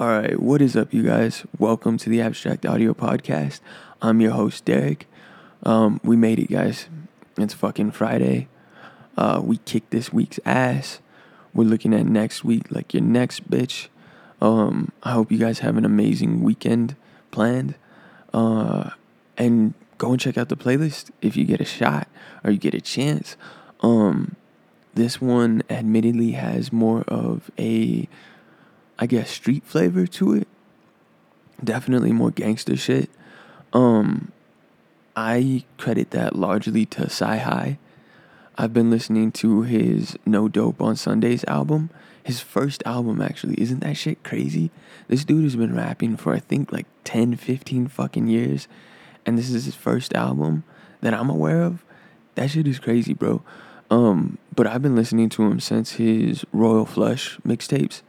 All right, what is up, you guys? Welcome to the Abstract Audio Podcast. I'm your host, Derek. Um, we made it, guys. It's fucking Friday. Uh, we kicked this week's ass. We're looking at next week like your next bitch. Um, I hope you guys have an amazing weekend planned. Uh, and go and check out the playlist if you get a shot or you get a chance. Um, this one admittedly has more of a, I guess, street flavor to it. Definitely more gangster shit. Um, I credit that largely to CyHi. I've been listening to his No Dope on Sundays album. His first album, actually. Isn't that shit crazy? This dude has been rapping for, I think, like 10, 15 fucking years. And this is his first album that I'm aware of. That shit is crazy, bro. Um, but I've been listening to him since his Royal Flush mixtapes.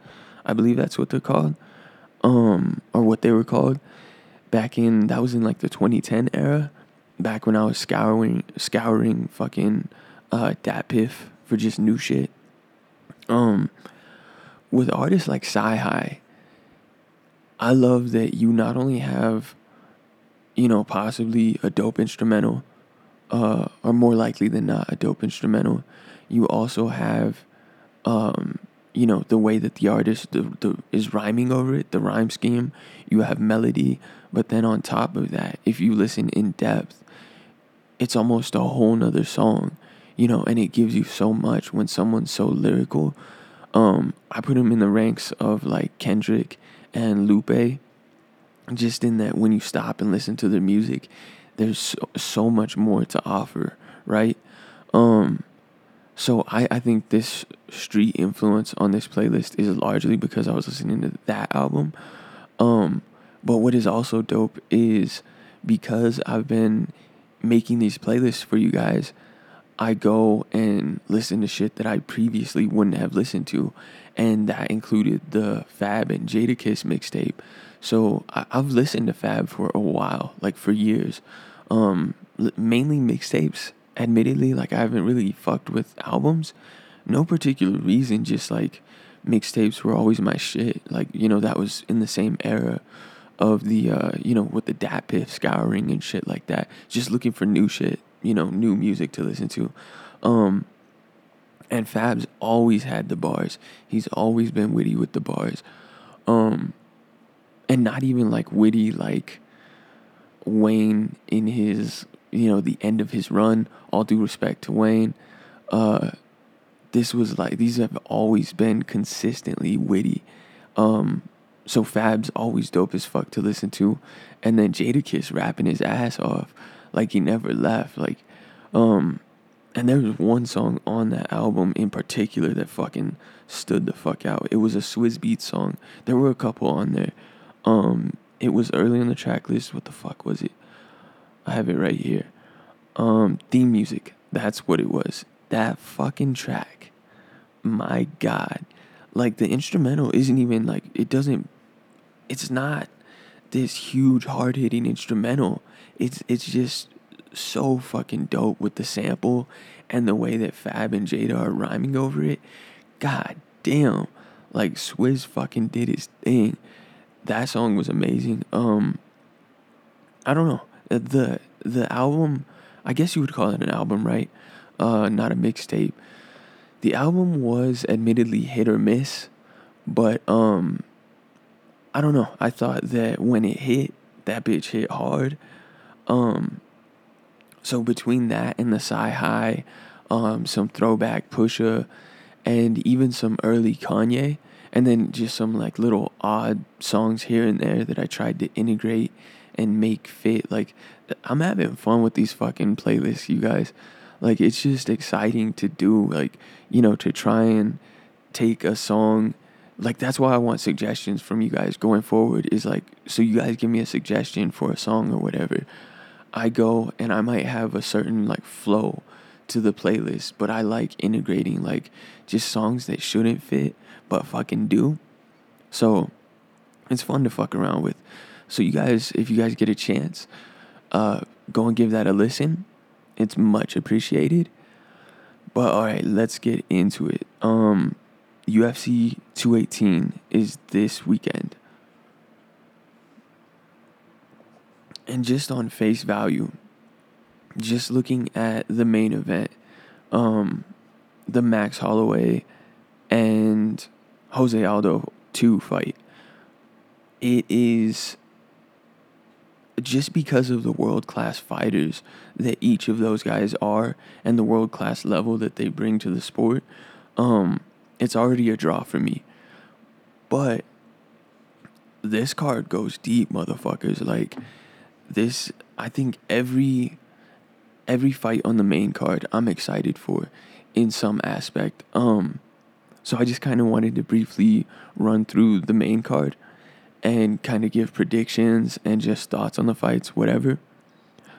I believe that's what they're called. Um, or what they were called. Back in, that was in like the 2010 era. Back when I was scouring, scouring fucking uh, DatPiff for just new shit. Um, with artists like CyHi, I love that you not only have, you know, possibly a dope instrumental, uh, or more likely than not a dope instrumental, you also have, um, you know, the way that the artist the, the, is rhyming over it, the rhyme scheme. You have melody, but then on top of that, if you listen in depth, it's almost a whole nother song you know, and it gives you so much when someone's so lyrical. Um, I put him in the ranks of like Kendrick and Lupe, just in that when you stop and listen to their music, there's so, so much more to offer, right? Um, so I, I think this street influence on this playlist is largely because I was listening to that album. Um, but what is also dope is because I've been making these playlists for you guys, I go and listen to shit that I previously wouldn't have listened to, and that included the Fab and Jadakiss mixtape. So I- have listened to Fab for a while, like for years, um, mainly mixtapes. Admittedly, like I haven't really fucked with albums, no particular reason, just like mixtapes were always my shit. Like you know that was in the same era of the uh, you know with the DatPiff scouring and shit like that. Just looking for new shit you know, new music to listen to. Um, and Fab's always had the bars. He's always been witty with the bars. Um, and not even like witty like Wayne in his, you know, the end of his run. All due respect to Wayne. Uh, this was like these have always been consistently witty. Um, so Fab's always dope as fuck to listen to, and then Jadakiss rapping his ass off like he never left. Like, um, and there was one song on that album in particular that fucking stood the fuck out. It was a Swizz Beatz song. There were a couple on there. Um, it was early on the track list. What the fuck was it? I have it right here. Um, theme music. That's what it was. That fucking track. My God. Like the instrumental isn't even like it doesn't it's not this huge hard hitting instrumental. It's it's just so fucking dope with the sample and the way that Fab and Jada are rhyming over it. God damn. Like Swizz fucking did his thing. That song was amazing. Um I don't know. The the album I guess you would call it an album, right? Uh not a mixtape. The album was admittedly hit or miss, but um I don't know. I thought that when it hit, that bitch hit hard. Um, so between that and the CyHi, um, some throwback Pusha, and even some early Kanye, and then just some like little odd songs here and there that I tried to integrate and make fit. Like I'm having fun with these fucking playlists, you guys. Like it's just exciting to do. Like you know to try and take a song like that's why I want suggestions from you guys going forward is like so you guys give me a suggestion for a song or whatever. I go and I might have a certain like flow to the playlist, but I like integrating like just songs that shouldn't fit but fucking do. So it's fun to fuck around with. So you guys, if you guys get a chance, uh, go and give that a listen. It's much appreciated. But all right, let's get into it. Um, UFC 218 is this weekend. And just on face value, just looking at the main event, um, the Max Holloway and Jose Aldo 2 fight, it is just because of the world class fighters that each of those guys are and the world class level that they bring to the sport, um, it's already a draw for me. But this card goes deep, motherfuckers. Like this, I think every every fight on the main card I'm excited for in some aspect. Um, so I just kind of wanted to briefly run through the main card and kind of give predictions and just thoughts on the fights, whatever.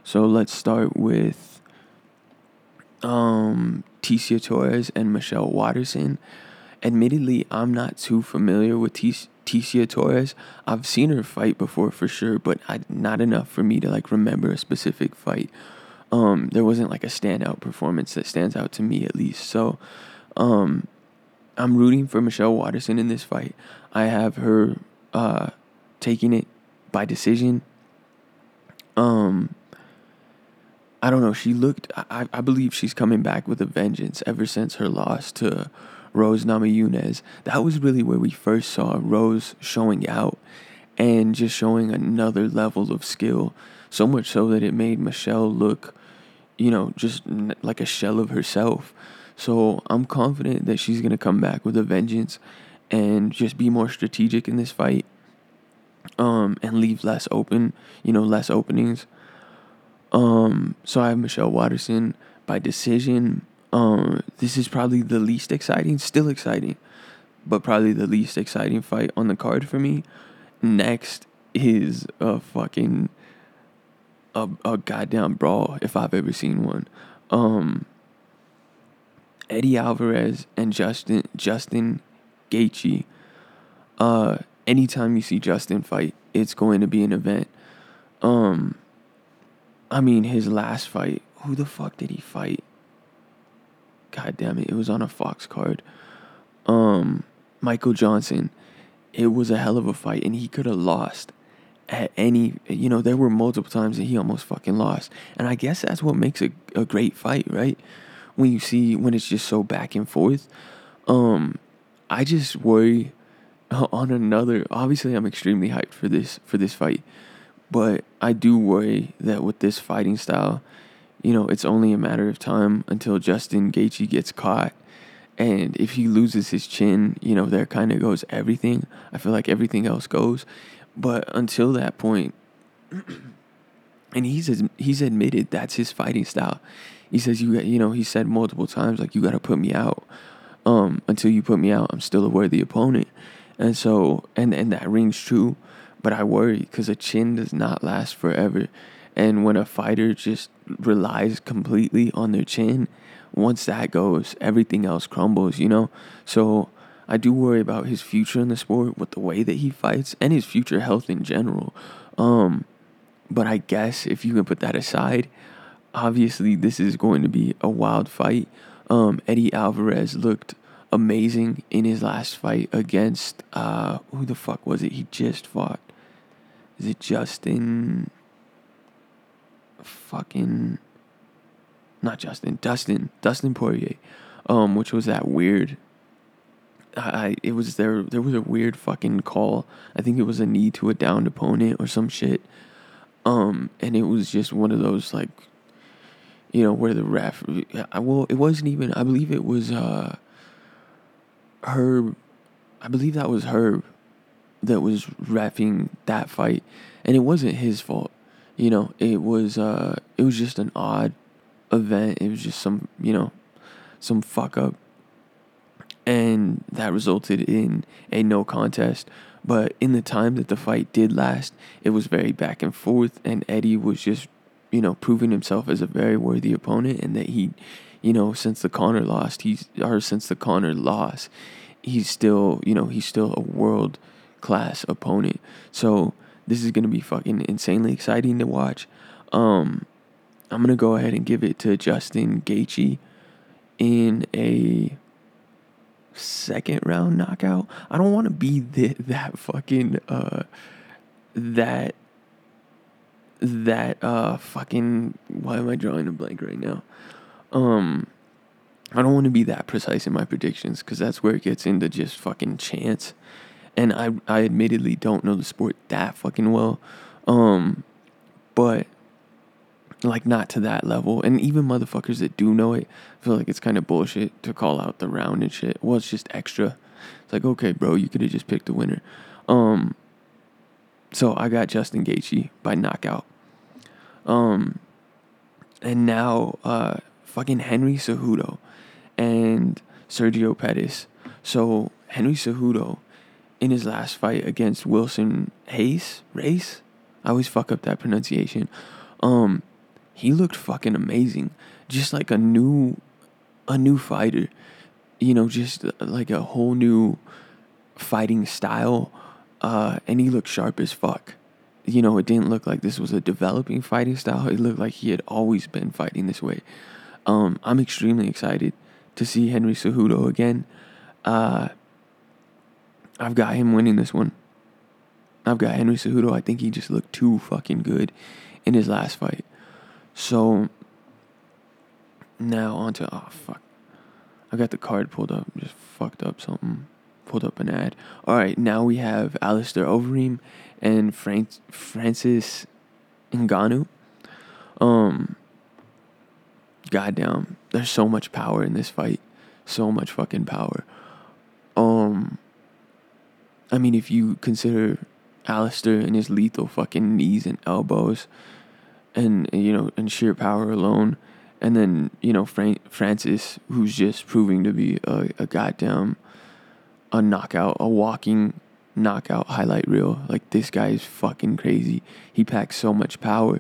So let's start with um, Tecia Torres and Michelle Waterson. Admittedly, I'm not too familiar with Tecia Torres. I've seen her fight before for sure, but I, not enough for me to like remember a specific fight. Um, there wasn't like a standout performance that stands out to me at least. So, um, I'm rooting for Michelle Waterson in this fight. I have her uh, taking it by decision. Um, I don't know. She looked. I, I believe she's coming back with a vengeance ever since her loss to Rose Namajunas. That was really where we first saw Rose showing out and just showing another level of skill. So much so that it made Michelle look, you know, just like a shell of herself. So I'm confident that she's gonna come back with a vengeance and just be more strategic in this fight. Um, and leave less open, you know, less openings. Um, so I have Michelle Waterson by decision. Um, this is probably the least exciting, still exciting, but probably the least exciting fight on the card for me. Next is a fucking a, a goddamn brawl if I've ever seen one. Um, Eddie Alvarez and Justin Justin Gaethje. Uh, anytime you see Justin fight, it's going to be an event. Um, I mean, his last fight. Who the fuck did he fight? God damn it! It was on a Fox card. Um, Michael Johnson. It was a hell of a fight, and he could have lost at any. You know, there were multiple times that he almost fucking lost, and I guess that's what makes a a great fight, right? when you see when it's just so back and forth. Um, I just worry on another. Obviously, I'm extremely hyped for this for this fight, but I do worry that with this fighting style, you know, it's only a matter of time until Justin Gaethje gets caught. And if he loses his chin, you know, there kind of goes everything. I feel like everything else goes. But until that point, and he's he's admitted that's his fighting style. He says you you know he said multiple times like you got to put me out. Um, until you put me out, I'm still a worthy opponent. And so and and that rings true, but I worry because a chin does not last forever. And when a fighter just relies completely on their chin, once that goes, everything else crumbles, you know? So I do worry about his future in the sport with the way that he fights and his future health in general. Um, but I guess if you can put that aside, obviously this is going to be a wild fight. Um, Eddie Alvarez looked amazing in his last fight against uh, who the fuck was it? He just fought. Is it Justin? Fucking not Justin, Dustin, Dustin Poirier, um, which was that weird. I it was there. There was a weird fucking call. I think it was a knee to a downed opponent or some shit. Um, and it was just one of those like, you know, where the ref. Well, it wasn't even. I believe it was uh. Herb, I believe that was Herb, that was refing that fight, and it wasn't his fault. You know, it was uh, it was just an odd event. It was just some, you know, some fuck up, and that resulted in a no contest but in the time that the fight did last, it was very back and forth, and Eddie was just, you know, proving himself as a very worthy opponent, and that he, you know, since the Conor lost, he's or since the Conor loss, he's still, you know, he's still a world class opponent. So this is gonna be fucking insanely exciting to watch. Um, I'm gonna go ahead and give it to Justin Gaethje in a second round knockout. I don't want to be the, that fucking uh that that uh fucking why am I drawing a blank right now? Um I don't want to be that precise in my predictions because that's where it gets into just fucking chance. And I I admittedly don't know the sport that fucking well. Um but like not to that level. And even motherfuckers that do know it feel like it's kind of bullshit to call out the round and shit. Well, it's just extra. It's like, okay, bro, you could have just picked the winner. Um so I got Justin Gaethje by knockout. Um and now uh fucking Henry Cejudo and Sergio Pettis. So Henry Cejudo in his last fight against Wilson Hayes, Race, I always fuck up that pronunciation. Um he looked fucking amazing. Just like a new a new fighter. You know, just uh, like a whole new fighting style. Uh, and he looked sharp as fuck. You know, it didn't look like this was a developing fighting style. It looked like he had always been fighting this way. Um, I'm extremely excited to see Henry Cejudo again. Uh, I've got him winning this one. I've got Henry Cejudo. I think he just looked too fucking good in his last fight. So now onto oh fuck. I got the card pulled up, just fucked up something. Pulled up an ad. Alright, now we have Alistair Overeem and Frank Francis Ngannou. Um goddamn, there's so much power in this fight. So much fucking power. Um I mean if you consider Alistair and his lethal fucking knees and elbows, and you know and sheer power alone and then you know Frank Francis who's just proving to be a, a goddamn a knockout a walking knockout highlight reel like this guy is fucking crazy he packs so much power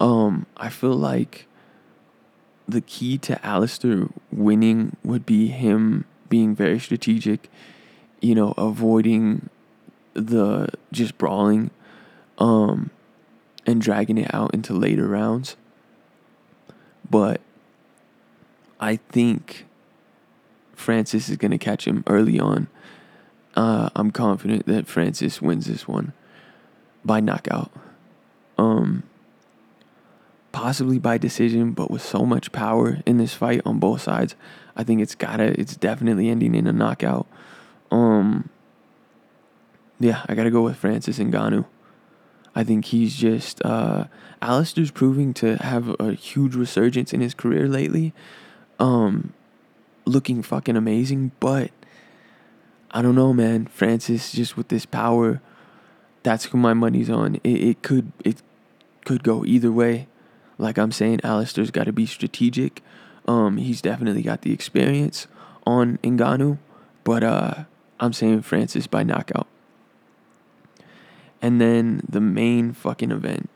um I feel like the key to Alistair winning would be him being very strategic you know avoiding the just brawling um and dragging it out into later rounds. But I think Francis is going to catch him early on. Uh, I'm confident that Francis wins this one by knockout. Um, possibly by decision, but with so much power in this fight on both sides, I think it's gotta, it's definitely ending in a knockout. Um, yeah, I gotta go with Francis Ngannou. I think he's just uh, Alistair's proving to have a huge resurgence in his career lately. Um, looking fucking amazing, but I don't know, man. Francis just with this power, that's who my money's on. It, it could it could go either way. Like I'm saying, Alistair's got to be strategic. Um, he's definitely got the experience on Ngannou, but uh, I'm saying Francis by knockout and then the main fucking event.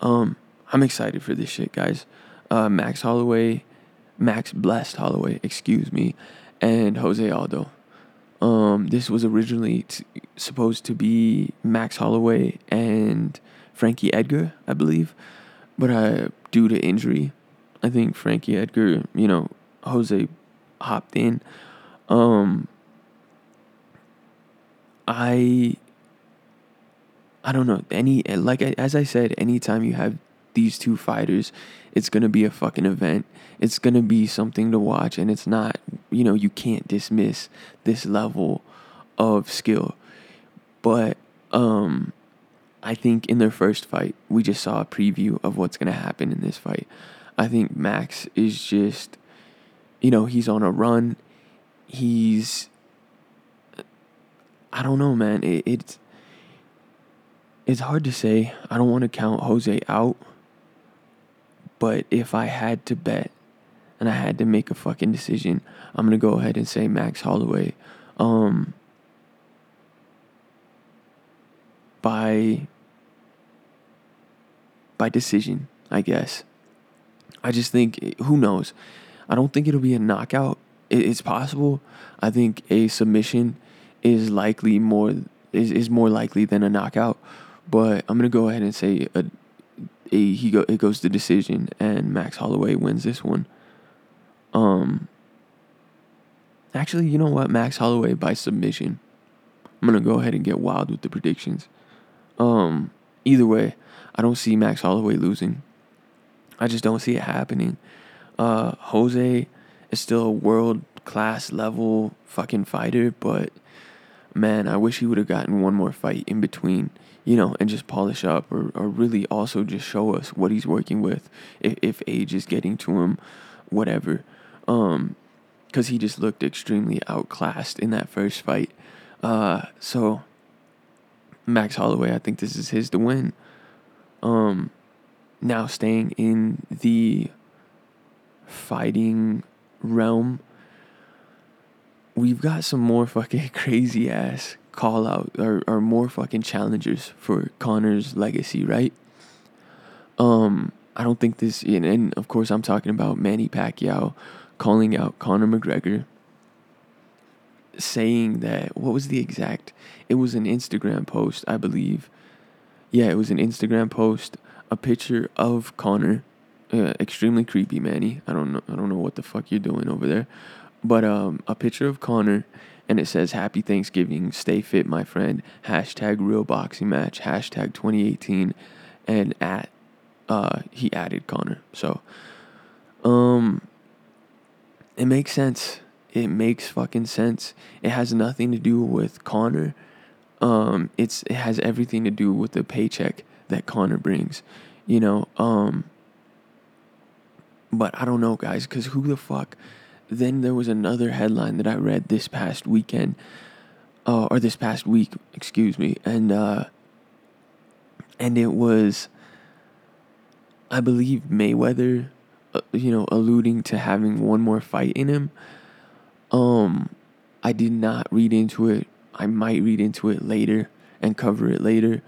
Um, I'm excited for this shit, guys. Uh, Max Holloway, Max Blessed Holloway, excuse me, and Jose Aldo. Um, this was originally t- supposed to be Max Holloway and Frankie Edgar, I believe, but uh, due to injury, I think Frankie Edgar, you know, Jose hopped in. Um, I I don't know any like as I said, anytime you have these two fighters, it's gonna be a fucking event. It's gonna be something to watch, and it's not you know you can't dismiss this level of skill. But um, I think in their first fight, we just saw a preview of what's gonna happen in this fight. I think Max is just, you know, he's on a run. He's, I don't know, man. It, it's it's hard to say. I don't want to count Jose out. But if I had to bet and I had to make a fucking decision, I'm going to go ahead and say Max Holloway. Um, by by decision, I guess. I just think who knows. I don't think it'll be a knockout. It's possible. I think a submission is likely more is, is more likely than a knockout. But I'm gonna go ahead and say a, a he go it goes to decision and Max Holloway wins this one. Um. Actually, you know what? Max Holloway by submission. I'm gonna go ahead and get wild with the predictions. Um, either way, I don't see Max Holloway losing. I just don't see it happening. Uh, Jose is still a world class level fucking fighter, but man, I wish he would have gotten one more fight in between, you know, and just polish up or, or really also just show us what he's working with if, if age is getting to him, whatever. Um, because he just looked extremely outclassed in that first fight. Uh, so Max Holloway, I think this is his to win. Um, now staying in the fighting realm, we've got some more fucking crazy ass call out or, or more fucking challengers for Conor's legacy, right? Um, I don't think this, and, and of course, I'm talking about Manny Pacquiao calling out Conor McGregor, saying that, what was the exact? It was an Instagram post, I believe. Yeah, it was an Instagram post, a picture of Conor. Uh, extremely creepy, Manny. I don't know. I don't know what the fuck you're doing over there, but um, a picture of Conor, and it says "Happy Thanksgiving, stay fit, my friend." Hashtag real boxing match. Hashtag 2018, and at uh, he added Conor. So, um, it makes sense. It makes fucking sense. It has nothing to do with Conor. Um, it's it has everything to do with the paycheck that Conor brings. You know, um, but I don't know, guys, because who the fuck? Then there was another headline that I read this past weekend, uh, or this past week, excuse me, and uh, and it was, I believe Mayweather uh, you know, alluding to having one more fight in him. Um, I did not read into it. I might read into it later and cover it later.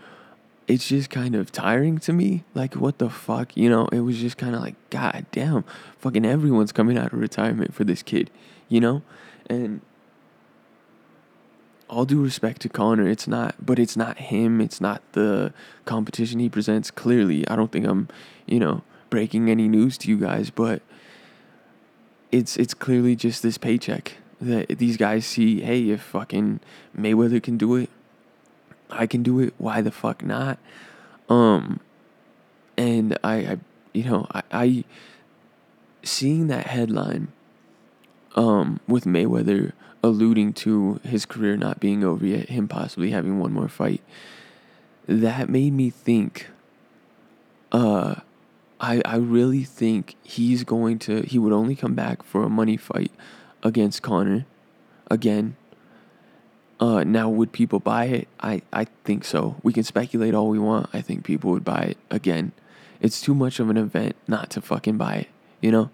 It's just kind of tiring to me. Like, what the fuck? You know, it was just kind of like, God damn, fucking everyone's coming out of retirement for this kid, you know? And all due respect to Conor, it's not, but it's not him. It's not the competition he presents. Clearly, I don't think I'm, you know, breaking any news to you guys, but it's it's clearly just this paycheck that these guys see. Hey, if fucking Mayweather can do it, I can do it. Why the fuck not? Um, and I, I you know, I, I seeing that headline, um, with Mayweather alluding to his career not being over yet, him possibly having one more fight, that made me think, uh, I, I really think he's going to he would only come back for a money fight against Conor again. Uh, now would people buy it? I, I think so. We can speculate all we want. I think people would buy it again. It's too much of an event not to fucking buy it, you know?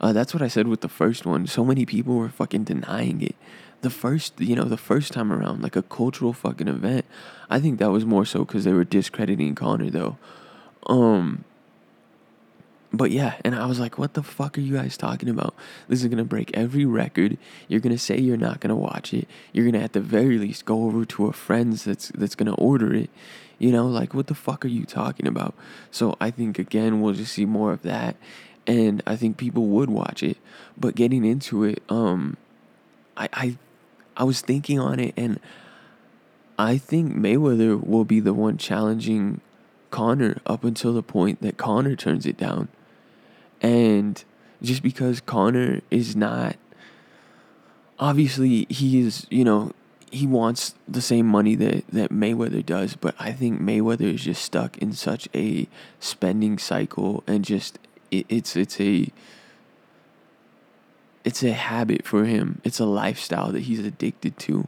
Uh, that's what I said with the first one. So many people were fucking denying it. The first, you know, the first time around, like a cultural fucking event. I think that was more so because they were discrediting Conor, though. Um, but yeah, and I was like, what the fuck are you guys talking about? This is gonna break every record. You're gonna say you're not gonna watch it. You're gonna at the very least go over to a friend's that's that's gonna order it. You know, like what the fuck are you talking about? So I think again we'll just see more of that. And I think people would watch it. But getting into it, um I I I was thinking on it and I think Mayweather will be the one challenging Conor up until the point that Conor turns it down. And just because Conor is not obviously he is, you know, he wants the same money that, that Mayweather does, but I think Mayweather is just stuck in such a spending cycle and just it, it's it's a it's a habit for him. It's a lifestyle that he's addicted to.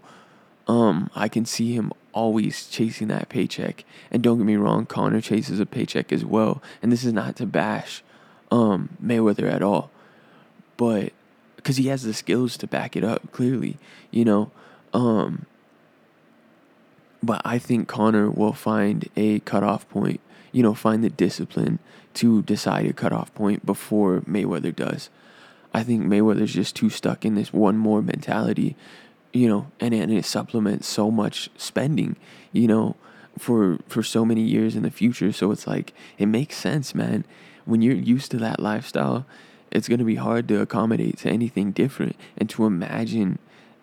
Um, I can see him always chasing that paycheck. And don't get me wrong, Conor chases a paycheck as well. And this is not to bash um, Mayweather at all, but because he has the skills to back it up, clearly, you know. Um, but I think Conor will find a cutoff point, you know, find the discipline to decide a cutoff point before Mayweather does. I think Mayweather's just too stuck in this one more mentality, you know, and, and it supplements so much spending, you know, for for so many years in the future. So it's like it makes sense, man when you're used to that lifestyle, it's going to be hard to accommodate to anything different and to imagine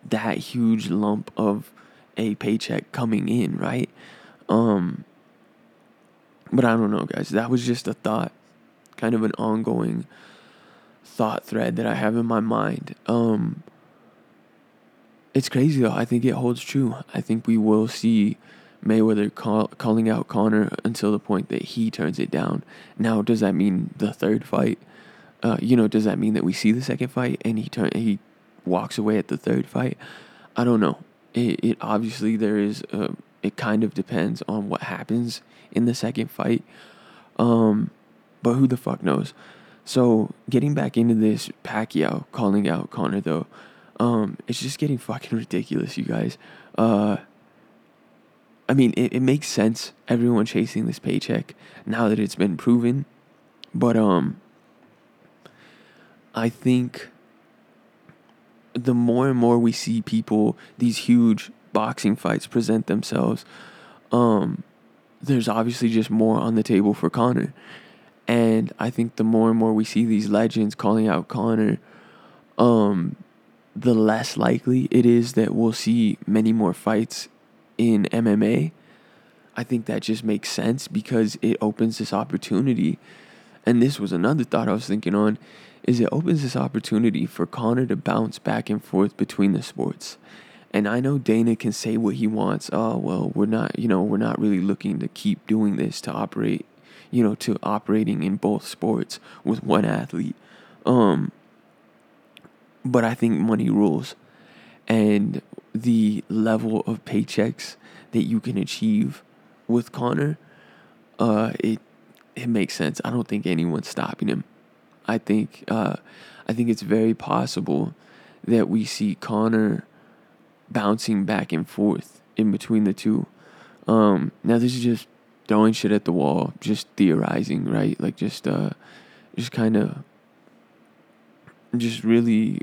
that huge lump of a paycheck coming in, right? Um But I don't know, guys. That was just a thought, kind of an ongoing thought thread that I have in my mind. Um, it's crazy though. I think it holds true. I think we will see Mayweather call, calling out Conor until the point that he turns it down. Now, does that mean the third fight? Uh, you know, does that mean that we see the second fight and he turn he walks away at the third fight? I don't know. It, it obviously there is. A, it kind of depends on what happens in the second fight. Um, but who the fuck knows? So getting back into this Pacquiao calling out Conor though, um, it's just getting fucking ridiculous, you guys. Uh, I mean, it, it makes sense. Everyone chasing this paycheck now that it's been proven, but um, I think the more and more we see people, these huge boxing fights present themselves, um, there's obviously just more on the table for Conor. And I think the more and more we see these legends calling out Conor, um, the less likely it is that we'll see many more fights in MMA. I think that just makes sense because it opens this opportunity. And this was another thought I was thinking on is it opens this opportunity for Conor to bounce back and forth between the sports. And I know Dana can say what he wants. Oh, well, we're not, you know, we're not really looking to keep doing this to operate you know, to operating in both sports with one athlete. Um, but I think money rules, and the level of paychecks that you can achieve with Conor, uh, it it makes sense. I don't think anyone's stopping him. I think uh, I think it's very possible that we see Conor bouncing back and forth in between the two. Um, now this is just throwing shit at the wall, just theorizing, right? Like just uh just kind of just really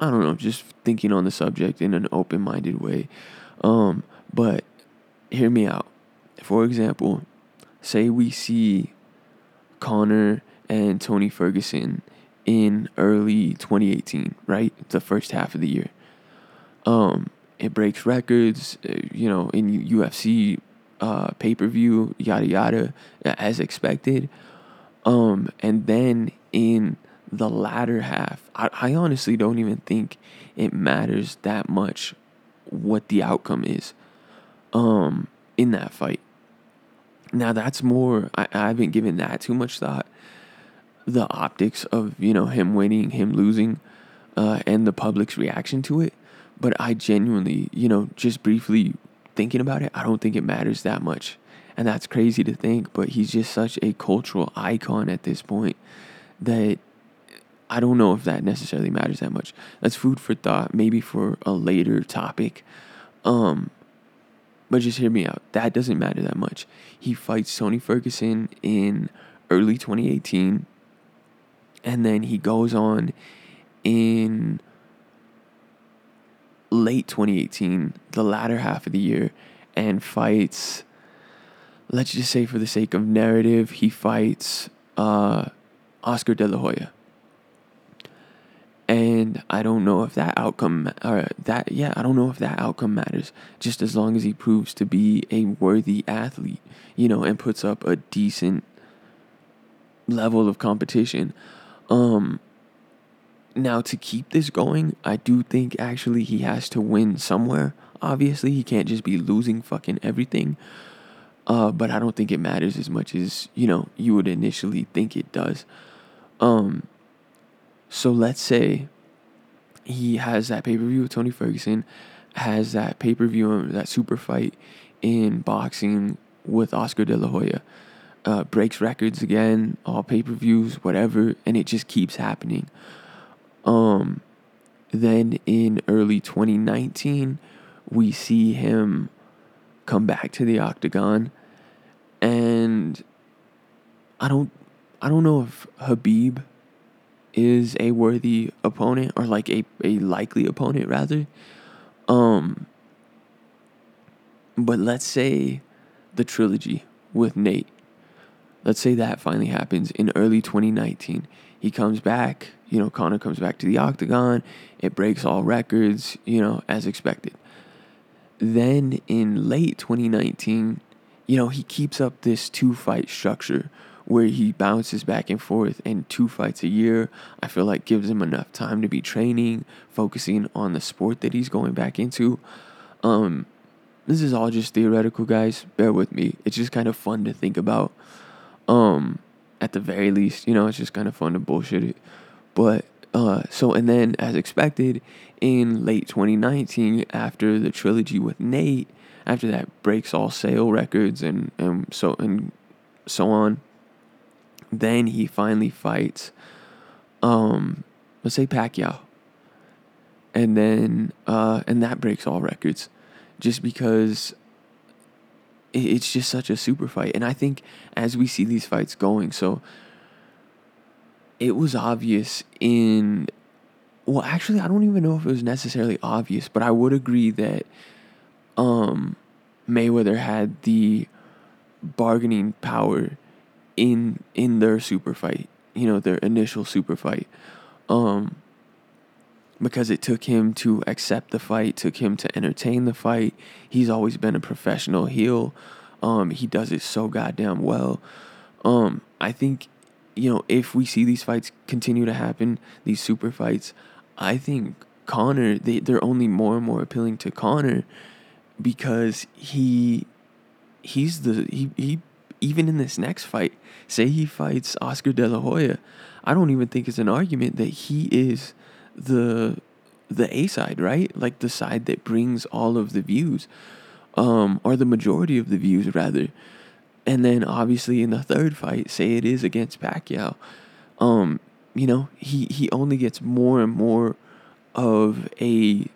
I don't know, just thinking on the subject in an open-minded way. Um but hear me out. For example, say we see Conor and Tony Ferguson in early 2018, right? The first half of the year. Um, it breaks records, uh, you know, in UFC uh, pay per view, yada yada, as expected. Um, and then in the latter half, I, I honestly don't even think it matters that much what the outcome is um, in that fight. Now that's more I, I haven't given that too much thought. The optics of, you know, him winning, him losing, uh, and the public's reaction to it. But I genuinely, you know, just briefly thinking about it, I don't think it matters that much. And that's crazy to think, but he's just such a cultural icon at this point that I don't know if that necessarily matters that much. That's food for thought, maybe for a later topic. Um, but just hear me out. That doesn't matter that much. He fights Tony Ferguson in early 2018, and then he goes on in late 2018, the latter half of the year, and fights. Let's just say, for the sake of narrative, he fights uh, Oscar De La Hoya. And I don't know if that outcome, or that, yeah, I don't know if that outcome matters. Just as long as he proves to be a worthy athlete, you know, and puts up a decent level of competition. Um, now, to keep this going, I do think actually he has to win somewhere. Obviously, he can't just be losing fucking everything. Uh, but I don't think it matters as much as, you know, you would initially think it does. Um, so let's say he has that pay per view with Tony Ferguson, has that pay per view, that super fight in boxing with Oscar De La Hoya, uh, breaks records again, all pay per views, whatever, and it just keeps happening. Um, then in early 2019, we see him come back to the octagon, and I don't, I don't know if Khabib is a worthy opponent or like a, a likely opponent rather. Um, but let's say the trilogy with Nate. Let's say that finally happens in early 2019. He comes back you know, Conor comes back to the octagon. It breaks all records, you know, as expected. Then in late 2019, you know, he keeps up this two fight structure where he bounces back and forth and two fights a year. I feel like gives him enough time to be training, focusing on the sport that he's going back into. Um, this is all just theoretical, guys. Bear with me. It's just kind of fun to think about. Um, at the very least, you know, it's just kind of fun to bullshit it. But uh, so and then as expected, in late 2019, after the trilogy with Nate, after that breaks all sale records and and so and so on, then he finally fights, um, let's say Pacquiao. And then, uh, and that breaks all records, just because it's just such a super fight. And I think as we see these fights going, so it was obvious in, well, actually, I don't even know if it was necessarily obvious, but I would agree that, um, Mayweather had the bargaining power in in their super fight, you know, their initial super fight. Um because it took him to accept the fight, took him to entertain the fight. He's always been a professional heel. Um he does it so goddamn well. Um I think you know, if we see these fights continue to happen, these super fights, I think Conor they they're only more and more appealing to Conor because he he's the he he even in this next fight, say he fights Oscar De La Hoya, I don't even think it's an argument that he is the the A side, right? Like the side that brings all of the views, um, or the majority of the views rather. And then obviously in the third fight, say it is against Pacquiao, um, you know, he he only gets more and more of a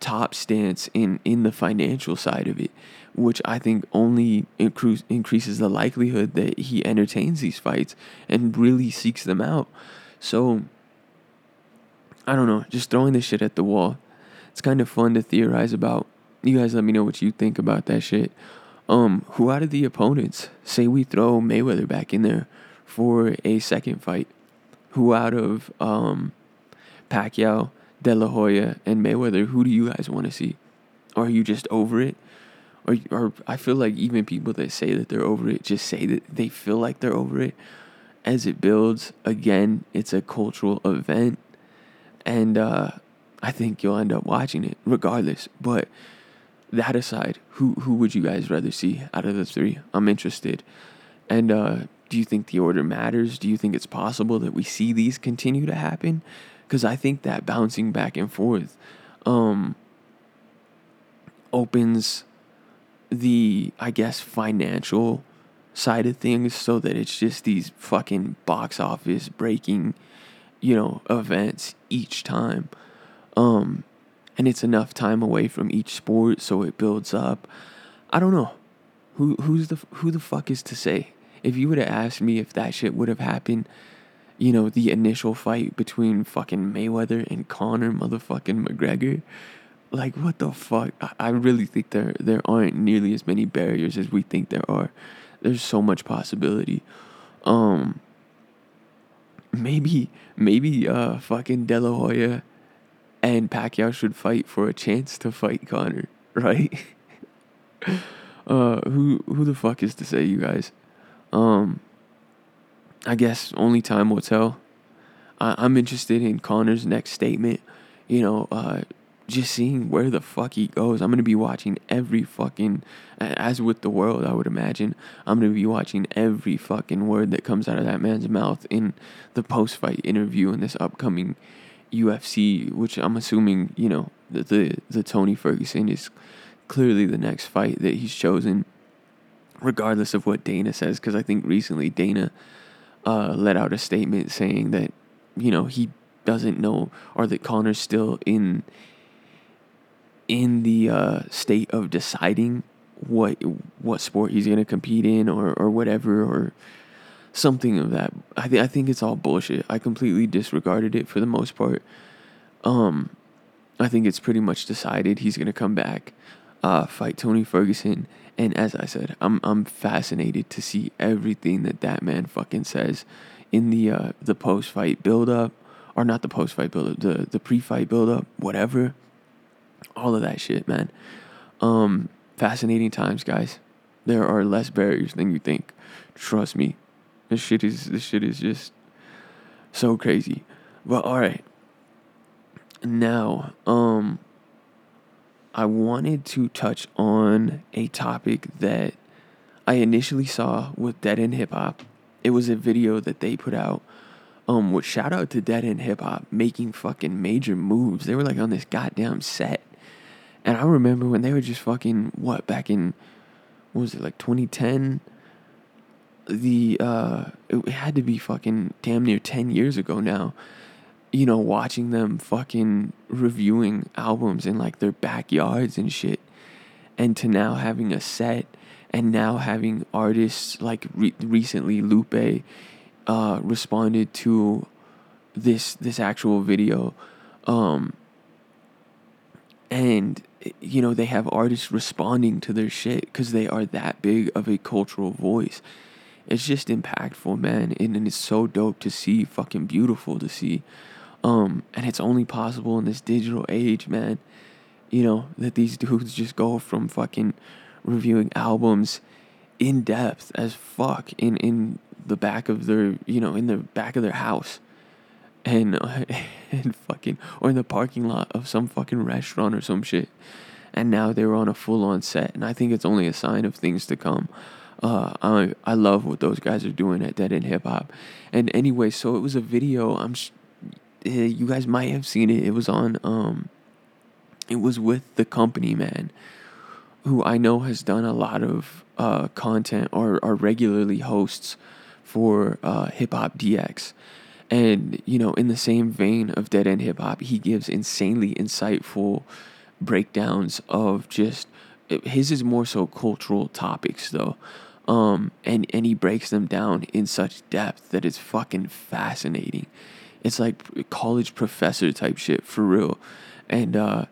top stance in in the financial side of it which I think only incre- increases the likelihood that he entertains these fights and really seeks them out. So, I don't know, just throwing this shit at the wall. It's kind of fun to theorize about. You guys let me know what you think about that shit. Um, who out of the opponents, say we throw Mayweather back in there for a second fight, who out of um, Pacquiao, De La Hoya, and Mayweather, who do you guys want to see? Are you just over it? Or or I feel like even people that say that they're over it just say that they feel like they're over it. As it builds, again, it's a cultural event, and uh, I think you'll end up watching it regardless. But that aside, who who would you guys rather see out of the three? I'm interested. And uh, do you think the order matters? Do you think it's possible that we see these continue to happen? Because I think that bouncing back and forth um, opens the I guess financial side of things so that it's just these fucking box office breaking, you know, events each time. Um and it's enough time away from each sport so it builds up. I don't know. Who who's the who the fuck is to say? If you would have asked me if that shit would have happened, you know, the initial fight between fucking Mayweather and Conor motherfucking McGregor, like what the fuck? I, really think there there aren't nearly as many barriers as we think there are. There's so much possibility. Um maybe maybe uh fucking De La Hoya and Pacquiao should fight for a chance to fight Conor, right? uh who who the fuck is to say you guys? Um I guess only time will tell. I, I'm interested in Conor's next statement. You know, uh just seeing where the fuck he goes. I'm gonna be watching every fucking, as with the world, I would imagine. I'm gonna be watching every fucking word that comes out of that man's mouth in the post fight interview in this upcoming UFC, which I'm assuming, you know, the, the, the Tony Ferguson is clearly the next fight that he's chosen, regardless of what Dana says. Because I think recently Dana uh, let out a statement saying that, you know, he doesn't know or that Conor's still in in the uh, state of deciding what what sport he's gonna compete in or or whatever or something of that. I think I think it's all bullshit. I completely disregarded it for the most part. Um, I think it's pretty much decided he's gonna come back, uh, fight Tony Ferguson, and as I said, I'm I'm fascinated to see everything that that man fucking says in the uh, the post fight build up, or not the post fight build up, the the pre fight build up, whatever all of that shit, man. Um, fascinating times, guys. There are less barriers than you think. Trust me. This shit is this shit is just so crazy. But all right. Now, um I wanted to touch on a topic that I initially saw with Dead End Hip Hop. It was a video that they put out. Um, with shout out to Dead End Hip Hop making fucking major moves. They were like on this goddamn set. And I remember when they were just fucking what back in what was it like 2010 the uh it had to be fucking damn near 10 years ago now you know watching them fucking reviewing albums in like their backyards and shit. And to now having a set and now having artists like re- recently Lupe uh responded to this this actual video um and you know they have artists responding to their shit because they are that big of a cultural voice. It's just impactful man and, and it's so dope to see fucking beautiful to see. Um and it's only possible in this digital age man you know that these dudes just go from fucking reviewing albums in depth as fuck in in the back of their you know in the back of their house and and fucking or in the parking lot of some fucking restaurant or some shit. And now they were on a full on set and I think it's only a sign of things to come. Uh, I I love what those guys are doing at Dead End Hip Hop. And anyway so it was a video I'm sh- eh, you guys might have seen it. It was on um it was with the company man who I know has done a lot of uh, content or, or regularly hosts for uh, Hip Hop DX. And, you know, in the same vein of Dead End Hip Hop, he gives insanely insightful breakdowns of just his is more so cultural topics though. Um, and, and he breaks them down in such depth that it's fucking fascinating. It's like college professor type shit for real. And uh,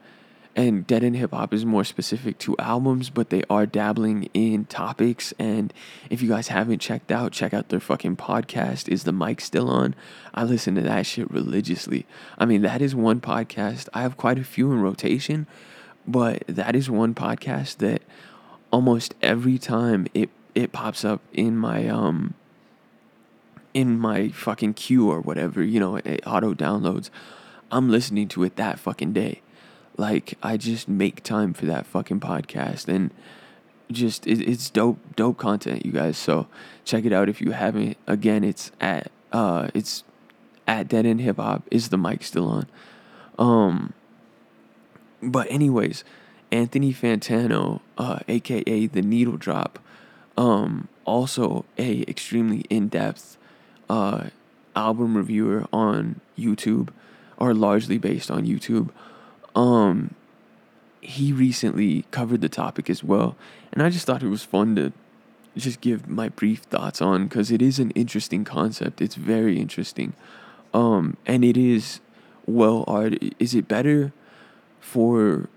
and Dead End Hip Hop is more specific to albums, but they are dabbling in topics. And if you guys haven't checked out, check out their fucking podcast. Is the mic still on? I listen to that shit religiously. I mean, that is one podcast. I have quite a few in rotation, but that is one podcast that almost every time it it pops up in my um in my fucking queue or whatever, you know, it auto downloads. I'm listening to it that fucking day like I just make time for that fucking podcast and just it, it's dope dope content you guys. So check it out if you haven't. Again it's at uh it's at dead end hip hop. Is the mic still on? Um but anyways anthony fantano uh aka the needle drop um also a extremely in-depth uh album reviewer on youtube or largely based on youtube um, he recently covered the topic as well, and I just thought it was fun to just give my brief thoughts on because it is an interesting concept. It's very interesting, um, and it is well art. Is it better for,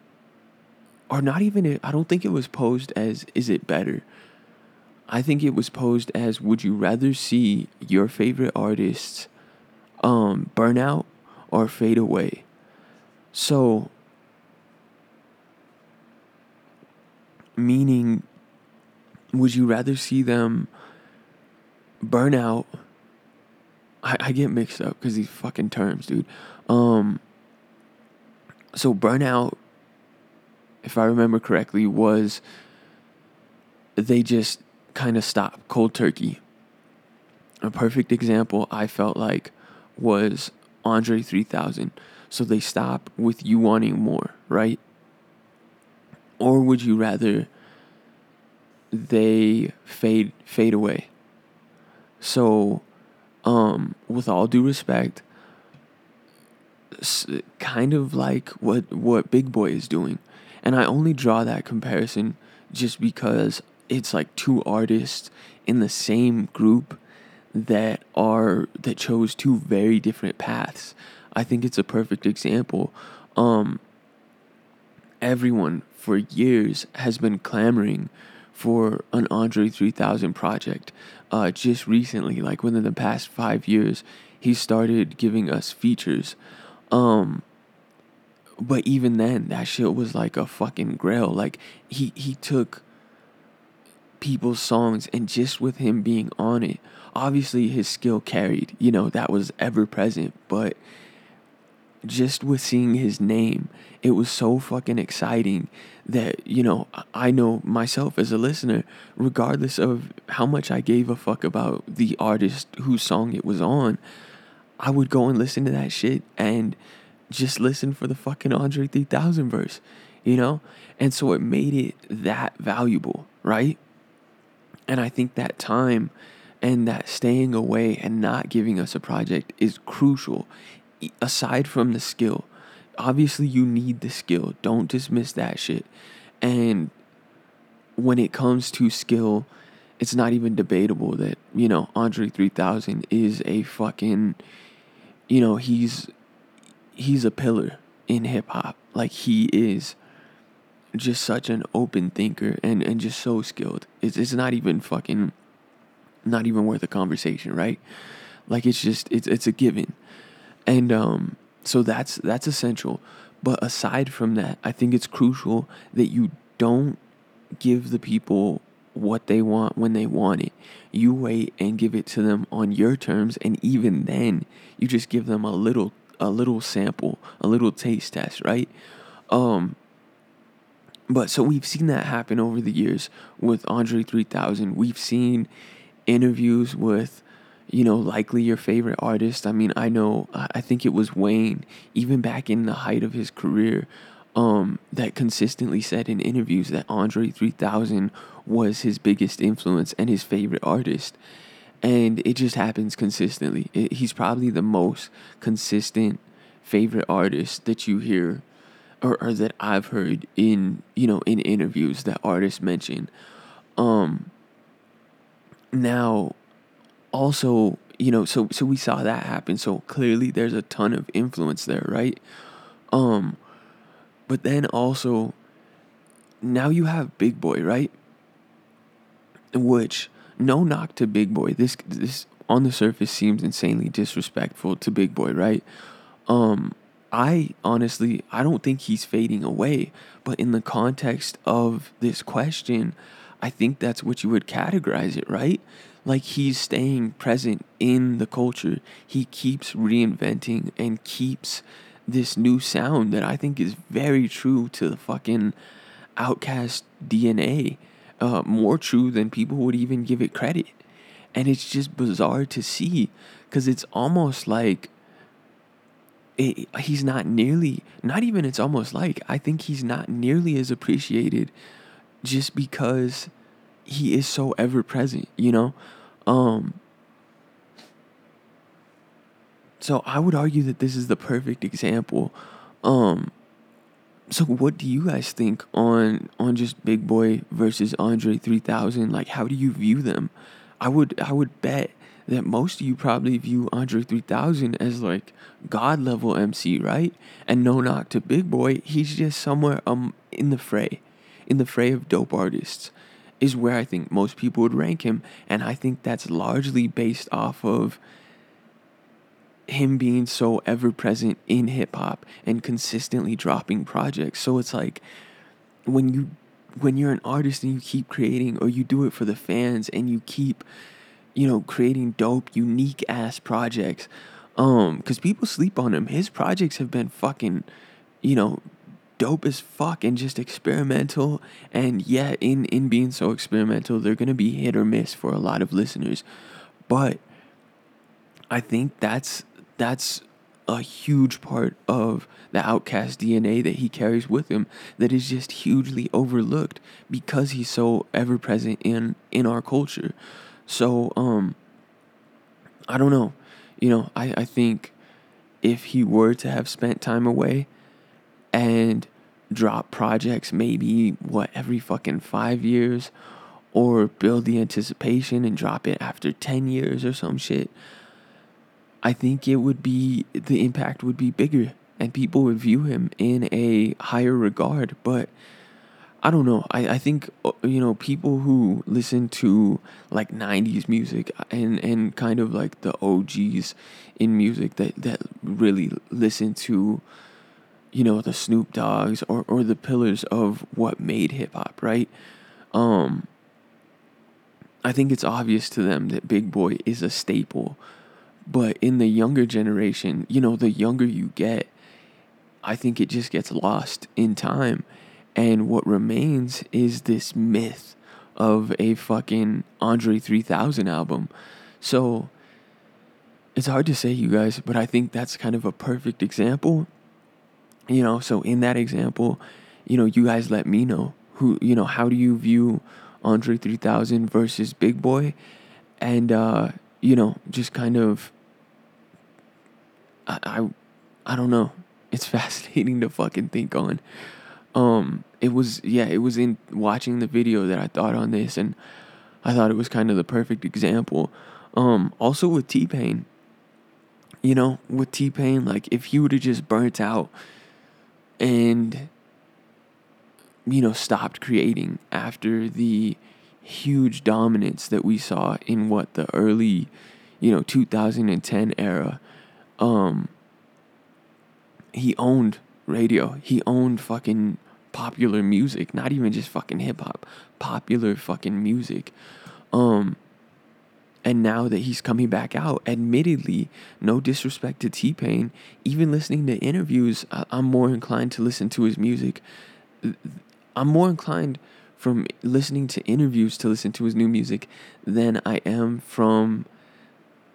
or not even? I don't think it was posed as is it better. I think it was posed as would you rather see your favorite artists um, burn out or fade away? So, meaning, would you rather see them burn out? I, I get mixed up because these fucking terms, dude. Um, so burnout, if I remember correctly, was they just kind of stop cold turkey. A perfect example I felt like was Andre 3000 so they stop with you wanting more, right? Or would you rather they fade fade away? So, um, with all due respect, kind of like what what Big Boi is doing, and I only draw that comparison just because it's like two artists in the same group that are that chose two very different paths. I think it's a perfect example. Um, everyone for years has been clamoring for an Andre 3000 project. Uh, just recently, like within the past five years, he started giving us features. Um, but even then, that shit was like a fucking grail. Like he he took people's songs and just with him being on it obviously his skill carried you know that was ever present but just with seeing his name it was so fucking exciting that you know i know myself as a listener regardless of how much i gave a fuck about the artist whose song it was on i would go and listen to that shit and just listen for the fucking andre 3000 verse you know? And so it made it that valuable right? And i think that time and that staying away and not giving us a project is crucial aside from the skill obviously you need the skill don't dismiss that shit and when it comes to skill it's not even debatable that you know andre 3000 is a fucking you know he's he's a pillar in hip hop like he is just such an open thinker and and just so skilled it's, it's not even fucking not even worth a conversation, right? Like it's just it's it's a given. And um so that's that's essential. But aside from that, I think it's crucial that you don't give the people what they want when they want it. You wait and give it to them on your terms and even then you just give them a little a little sample, a little taste test, right? Um but so we've seen that happen over the years with Andre 3000. We've seen interviews with you know likely your favorite artist. I mean i know i think it was wayne even back in the height of his career um, that consistently said in interviews that andre 3000 was his biggest influence and his favorite artist. And it just happens consistently. It, he's probably the most consistent favorite artist that you hear or, or that i've heard in you know in interviews that artists mention. Um now, also, you know, so so we saw that happen. So clearly, there's a ton of influence there, right? Um, but then also, now you have Big Boi, right? Which no knock to Big Boi. This this on the surface seems insanely disrespectful to Big Boi, right? Um, I honestly I don't think he's fading away, but in the context of this question, I think that's what you would categorize it, right? Like he's staying present in the culture. He keeps reinventing and keeps this new sound that I think is very true to the fucking OutKast DNA. Uh, more true than people would even give it credit. And it's just bizarre to see because it's almost like it, he's not nearly, not even it's almost like, I think he's not nearly as appreciated just because he is so ever present, you know? Um so I would argue that this is the perfect example. Um so what do you guys think on on just Big Boi versus Andre 3000? Like how do you view them? I would I would bet that most of you probably view Andre 3000 as like god level MC, right? And no knock to Big Boi, he's just somewhere um in the fray in the fray of dope artists is where I think most people would rank him. And I think that's largely based off of him being so ever present in hip hop and consistently dropping projects. So it's like when you when you're an artist and you keep creating or you do it for the fans and you keep you know creating dope unique ass projects um cuz people sleep on him. His projects have been fucking you know dope as fuck and just experimental. And yeah, in in being so experimental, they're gonna be hit or miss for a lot of listeners. But I think that's that's a huge part of the OutKast DNA that he carries with him that is just hugely overlooked because he's so ever present in in our culture. So um I don't know. You know, I, I think if he were to have spent time away, and drop projects maybe what every fucking five years? Or build the anticipation and drop it after 10 years or some shit? I think it would be the impact would be bigger and people would view him in a higher regard. But i don't know. I, I think uh, you know people who listen to like 90s music and and kind of like the og's in music that that really listen to you know, the Snoop Doggs or, or the pillars of what made hip hop, right? Um, I think it's obvious to them that Big Boi is a staple. But in the younger generation, you know, the younger you get, I think it just gets lost in time. And what remains is this myth of a fucking Andre 3000 album. So it's hard to say, you guys, but I think that's kind of a perfect example. You know, so in that example, you know, you guys let me know who, you know, how do you view Andre 3000 versus Big Boi? And, uh, you know, just kind of, I, I, I don't know. It's fascinating to fucking think on. Um, it was, yeah, it was in watching the video that I thought on this, and I thought it was kind of the perfect example. Um, also with T Pain, you know, with T Pain, like if he would have just burnt out and you know, stopped creating after the huge dominance that we saw in what the early, you know, 2010 era. Um, he owned radio. He owned fucking popular music, not even just fucking hip hop, popular fucking music. Um, and now that he's coming back out, admittedly, no disrespect to T Pain, even listening to interviews, I'm more inclined to listen to his music I'm more inclined from listening to interviews to listen to his new music than I am from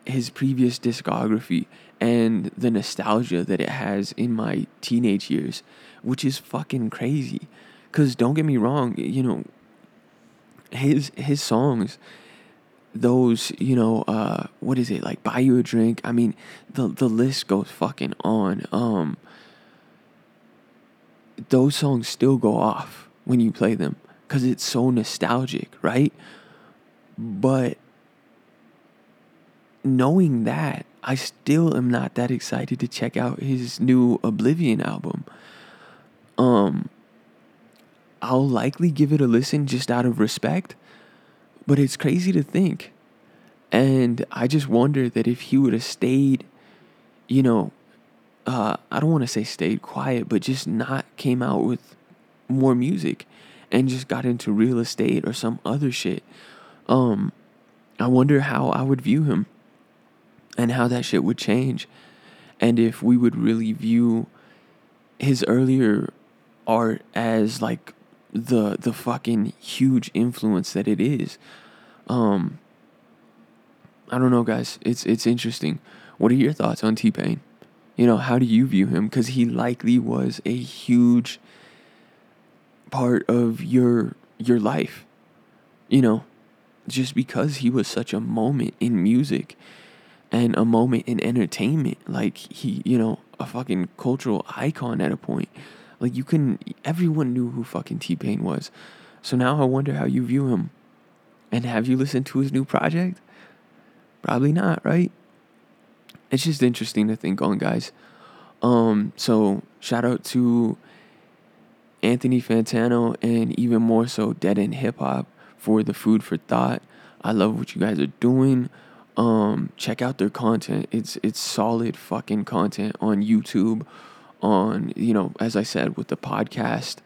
his previous discography and the nostalgia that it has in my teenage years, which is fucking crazy. Cause don't get me wrong, you know, his his songs, those, you know, uh, what is it, like buy you a drink? I mean, the the list goes fucking on. Um those songs still go off when you play them because it's so nostalgic, right? But knowing that, I still am not that excited to check out his new Oblivion album. Um, I'll likely give it a listen just out of respect, but it's crazy to think. And I just wonder that if he would have stayed, you know, uh, I don't want to say stayed quiet, but just not came out with more music and just got into real estate or some other shit. Um, I wonder how I would view him and how that shit would change. And if we would really view his earlier art as like the the fucking huge influence that it is. Um I don't know guys, it's it's interesting. What are your thoughts on T-Pain? You know, how do you view him cuz he likely was a huge part of your your life. You know, just because he was such a moment in music and a moment in entertainment, like he, you know, a fucking cultural icon at a point. Like you couldn't everyone knew who fucking T Pain was. So now I wonder how you view him. And have you listened to his new project? Probably not, right? It's just interesting to think on, guys. Um, so shout out to Anthony Fantano and even more so Dead End Hip Hop for the food for thought. I love what you guys are doing. Um, check out their content. It's it's solid fucking content on YouTube, on you know, as I said with the podcast.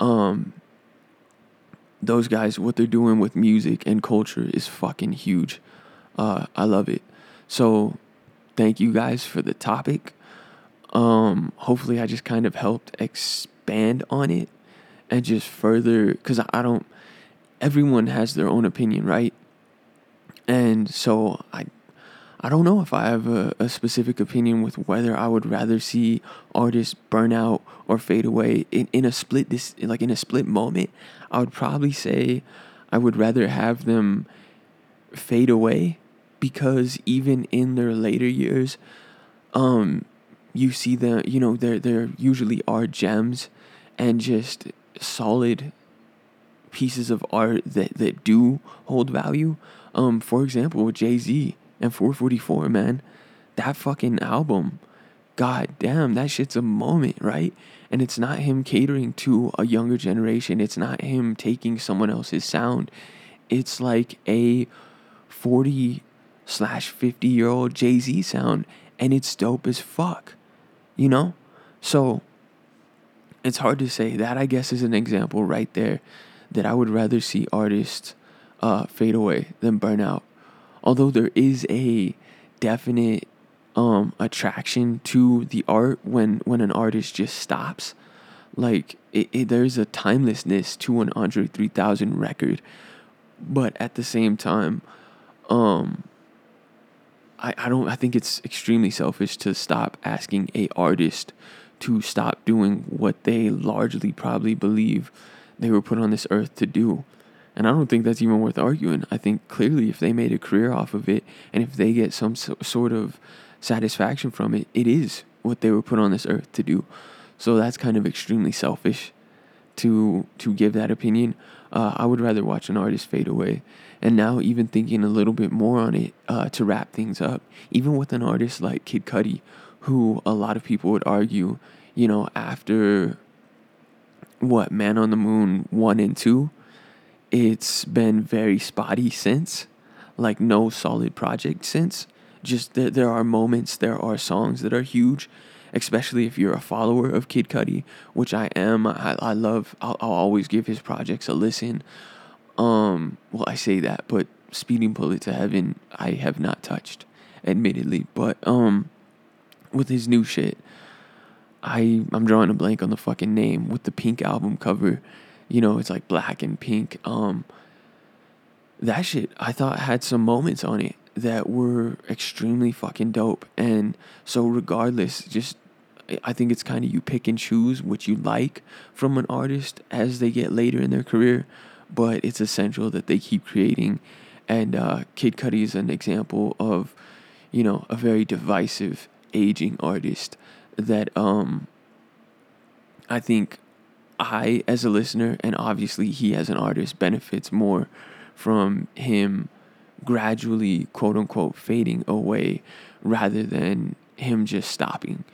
Um, those guys, what they're doing with music and culture is fucking huge. Uh, I love it. So, thank you guys for the topic. Um, hopefully, I just kind of helped expand on it and just further because I don't everyone has their own opinion, right? And so I I don't know if I have a, a specific opinion with whether I would rather see artists burn out or fade away in, in a split this like in a split moment. I would probably say I would rather have them fade away because even in their later years, um, you see them, you know, there there usually are gems and just solid pieces of art that, that do hold value. Um, for example, with Jay Z and 444, man, that fucking album, god damn, that shit's a moment, right? And it's not him catering to a younger generation. It's not him taking someone else's sound. It's like a 40 slash 50 year old Jay Z sound, and it's dope as fuck, you know? So, it's hard to say. That I guess is an example right there that I would rather see artists uh, fade away than burn out. Although there is a definite um, attraction to the art when when an artist just stops. Like it, it, there's a timelessness to an Andre 3000 record, but at the same time, um, I, I don't I think it's extremely selfish to stop asking a artist to stop doing what they largely probably believe they were put on this earth to do. And I don't think that's even worth arguing. I think clearly if they made a career off of it and if they get some so, sort of satisfaction from it, it is what they were put on this earth to do. So that's kind of extremely selfish to to give that opinion. Uh, I would rather watch an artist fade away. And now, even thinking a little bit more on it uh, to wrap things up, even with an artist like Kid Cudi, who a lot of people would argue, you know, after what Man on the Moon one and two, it's been very spotty since, like no solid project since. Just there, there are moments, there are songs that are huge, especially if you're a follower of Kid Cudi, which I am. I, I love. I'll, I'll always give his projects a listen. Um, well, I say that, but Speeding Bullet to Heaven, I have not touched, admittedly. But um, with his new shit, I I'm drawing a blank on the fucking name with the pink album cover. You know, it's like black and pink. Um, that shit I thought had some moments on it that were extremely fucking dope. And so, regardless, just I think it's kind of you pick and choose what you like from an artist as they get later in their career, but it's essential that they keep creating. And uh, Kid Cudi is an example of, you know, a very divisive aging artist that um I think I as a listener and obviously he as an artist benefits more from him gradually quote unquote fading away rather than him just stopping.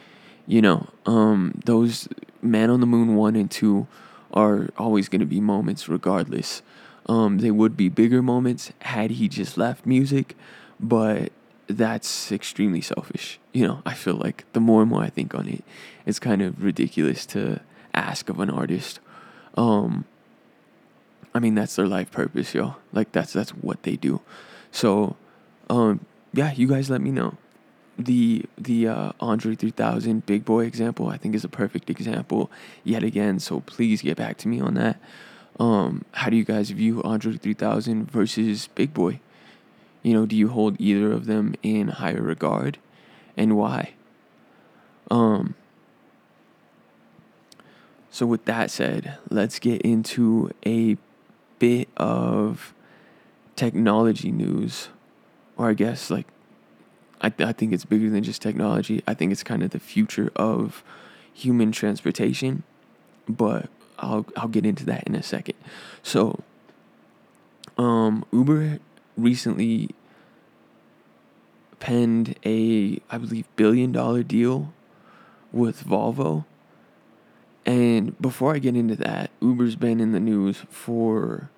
You know, um, those Man on the Moon 1 and 2 are always going to be moments regardless. Um, they would be bigger moments had he just left music, but that's extremely selfish. You know, I feel like the more and more I think on it, it's kind of ridiculous to ask of an artist. Um, I mean, that's their life purpose, yo. Like that's that's what they do. So, um, yeah, you guys let me know. The the uh, Andre 3000 Big Boi example I think is a perfect example yet again. So please get back to me on that. Um, how do you guys view Andre 3000 versus Big Boi? You know, do you hold either of them in higher regard, and why? Um. So with that said, let's get into a bit of technology news, or I guess like I I think it's bigger than just technology. I think it's kind of the future of human transportation, but I'll I'll get into that in a second. So, um, Uber recently penned a I believe billion dollar deal with Volvo. And before I get into that, Uber's been in the news for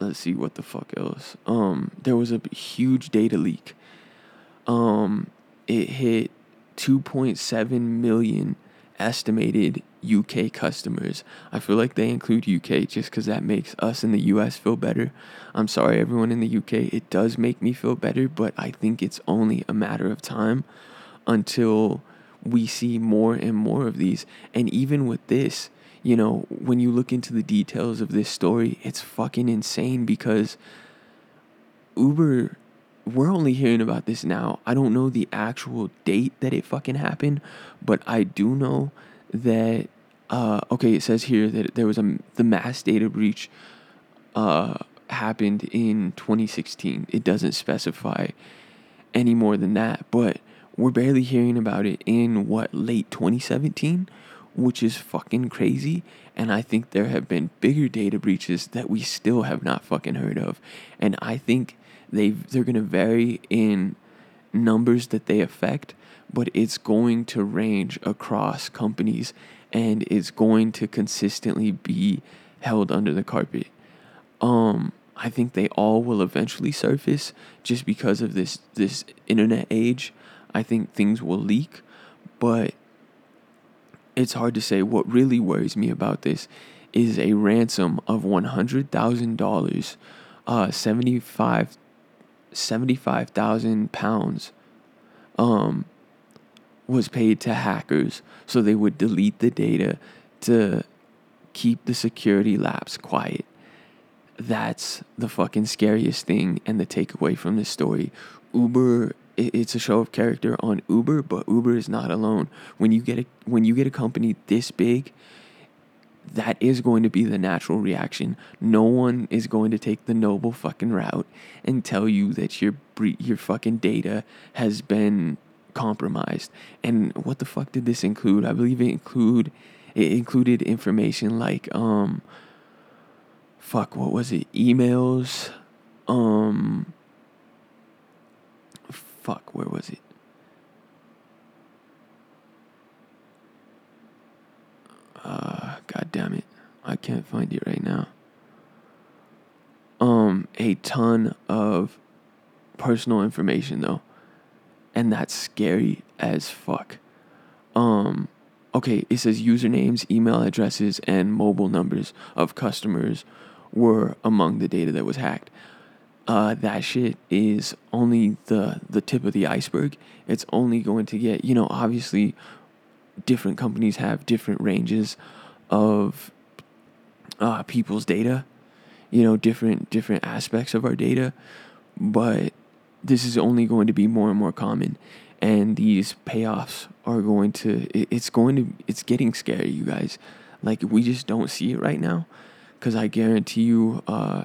let's see what the fuck else. Um, there was a huge data leak. Um, it hit 2.7 million estimated UK customers. I feel like they include UK just because that makes us in the US feel better. I'm sorry, everyone in the UK. It does make me feel better, but I think it's only a matter of time until we see more and more of these. And even with this, you know, when you look into the details of this story, it's fucking insane because Uber, we're only hearing about this now. I don't know the actual date that it fucking happened, but I do know that, uh, okay, it says here that there was a, the mass data breach, uh, happened in 2016. It doesn't specify any more than that, but we're barely hearing about it in what, late 2017? which is fucking crazy. And I think there have been bigger data breaches that we still have not fucking heard of. And I think they they're gonna vary in numbers that they affect, but it's going to range across companies and it's going to consistently be held under the carpet. Um, I think they all will eventually surface just because of this this internet age. I think things will leak, but it's hard to say. What really worries me about this is a ransom of $100,000 uh 75 75,000 pounds um was paid to hackers so they would delete the data to keep the security lapse quiet. That's the fucking scariest thing and the takeaway from this story. Uber it's a show of character on Uber, but Uber is not alone. When you get a when you get a company this big, that is going to be the natural reaction. No one is going to take the noble fucking route and tell you that your your fucking data has been compromised. And what the fuck did this include? I believe it include it included information like um fuck what was it? Emails um fuck where was it? Uh god damn it. I can't find it right now. Um a ton of personal information though and that's scary as fuck. Um, okay, it says usernames, email addresses, and mobile numbers of customers were among the data that was hacked. Uh, that shit is only the the tip of the iceberg. It's only going to get you know obviously different companies have different ranges of uh, people's data, you know different different aspects of our data, but this is only going to be more and more common and these payoffs are going to it's going to it's getting scary you guys like we just don't see it right now because i guarantee you uh,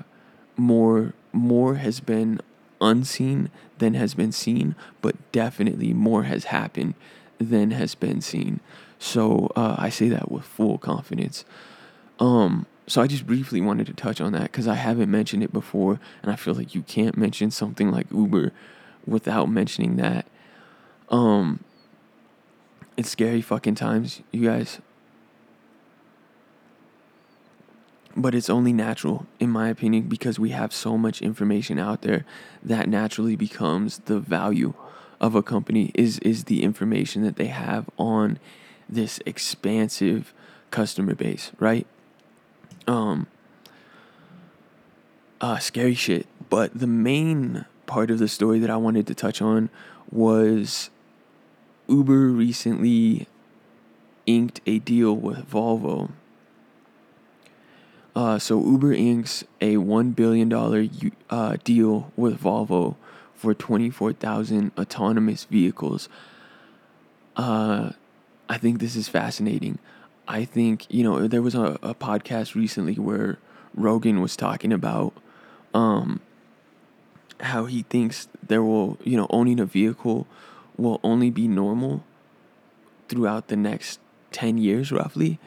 more more has been unseen than has been seen but definitely more has happened than has been seen so uh, i say that with full confidence um so I just briefly wanted to touch on that because I haven't mentioned it before, and I feel like you can't mention something like Uber without mentioning that. Um, it's scary fucking times, you guys. But it's only natural, in my opinion, because we have so much information out there that naturally becomes the value of a company is is the information that they have on this expansive customer base, right? um uh scary shit. But the main part of the story that I wanted to touch on was Uber recently inked a deal with Volvo. Uh, so Uber inks a one billion dollar uh, deal with Volvo for twenty four thousand autonomous vehicles. Uh, I think this is fascinating. I think, you know, there was a, a podcast recently where Rogan was talking about um, how he thinks there will, you know, owning a vehicle will only be normal throughout the next 10 years roughly.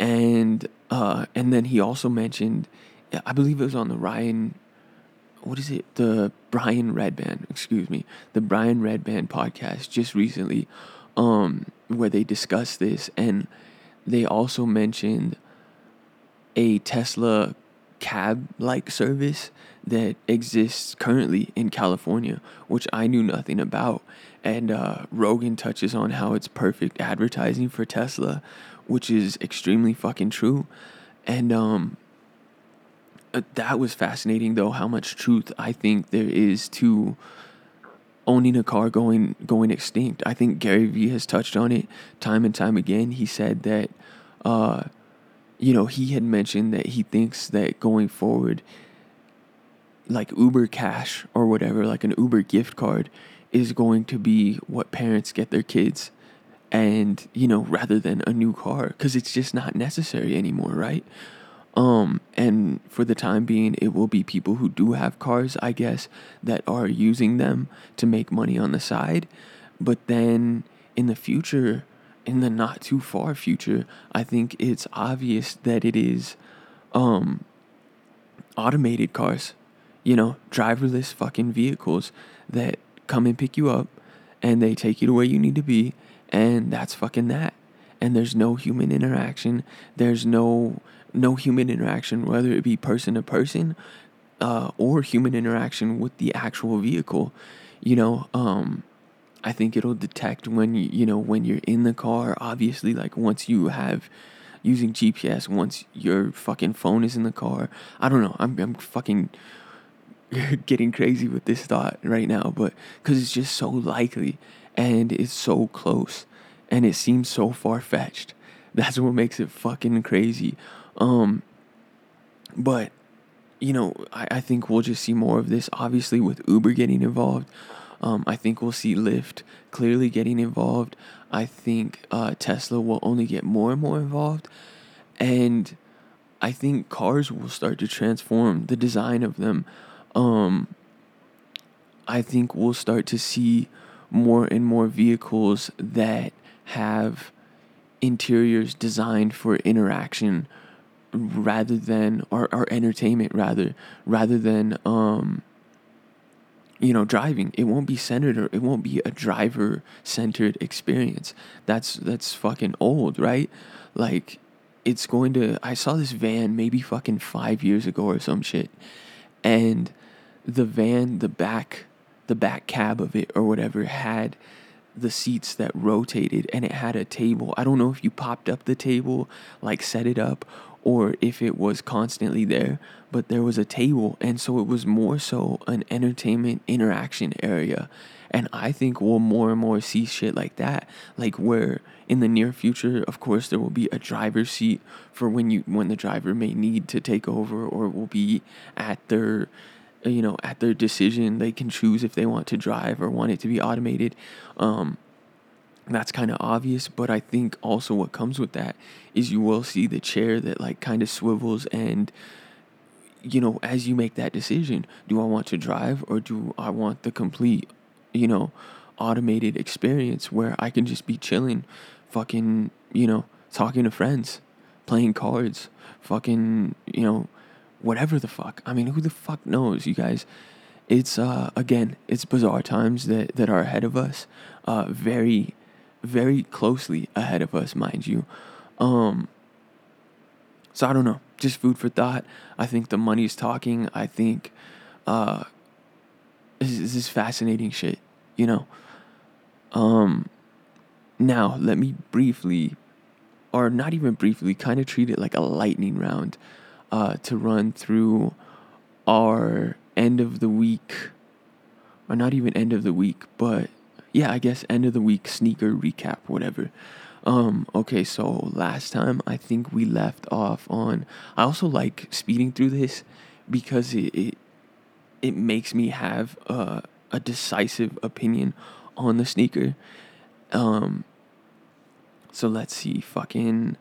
And uh, and then he also mentioned I believe it was on the Ryan what is it? The Brian Redban, excuse me. The Brian Redban podcast just recently um where they discussed this and they also mentioned a Tesla cab like service that exists currently in California, which I knew nothing about. And uh, Rogan touches on how it's perfect advertising for Tesla, which is extremely fucking true. And um, uh, that was fascinating, though, how much truth I think there is to owning a car going going extinct. I think Gary Vee has touched on it time and time again. He said that uh, you know, he had mentioned that he thinks that going forward like Uber Cash or whatever, like an Uber gift card is going to be what parents get their kids and, you know, rather than a new car cuz it's just not necessary anymore, right? Um, and for the time being, it will be people who do have cars, I guess, that are using them to make money on the side. But then in the future, in the not too far future, I think it's obvious that it is um, automated cars, you know, driverless fucking vehicles that come and pick you up and they take you to where you need to be, and that's fucking that. And there's no human interaction. There's no no human interaction, whether it be person to person uh, or human interaction with the actual vehicle. You know, um, I think it'll detect when you you know when you're in the car. Obviously, like once you have using GPS once your fucking phone is in the car. I don't know. I'm I'm fucking getting crazy with this thought right now, but cuz it's just so likely and it's so close and it seems so far fetched. That's what makes it fucking crazy. Um but you know, I, I think we'll just see more of this obviously with Uber getting involved. Um, I think we'll see Lyft clearly getting involved. I think uh, Tesla will only get more and more involved. And I think cars will start to transform the design of them. Um, I think we'll start to see more and more vehicles that have interiors designed for interaction rather than or, or entertainment rather rather than um you know driving. It won't be centered or it won't be a driver centered experience. That's that's fucking old right? Like it's going to i saw this van maybe fucking 5 years ago or some shit and the van the back the back cab of it or whatever had the seats that rotated and it had a table. I don't know if you popped up the table, like set it up, or if it was constantly there, but there was a table. And so it was more so an entertainment interaction area. And I think we'll more and more see shit like that. Like where in the near future, of course, there will be a driver's seat for when you when the driver may need to take over or will be at their you know at their decision they can choose if they want to drive or want it to be automated um, that's kind of obvious but i think also what comes with that is you will see the chair that like kind of swivels and you know as you make that decision do i want to drive or do i want the complete you know automated experience where i can just be chilling fucking you know talking to friends playing cards fucking you know whatever the fuck. I mean, who the fuck knows, you guys? It's uh again, it's bizarre times that that are ahead of us. Uh very very closely ahead of us, mind you. Um so I don't know, just food for thought. I think the money is talking. I think uh this, this is fascinating shit, you know. Um now, let me briefly or not even briefly, kind of treat it like a lightning round uh, to run through our end of the week, or not even end of the week, but yeah, I guess end of the week sneaker recap, whatever. Um, okay, so last time I think we left off on. I also like speeding through this because it it, it makes me have a, a decisive opinion on the sneaker. Um, so let's see, fucking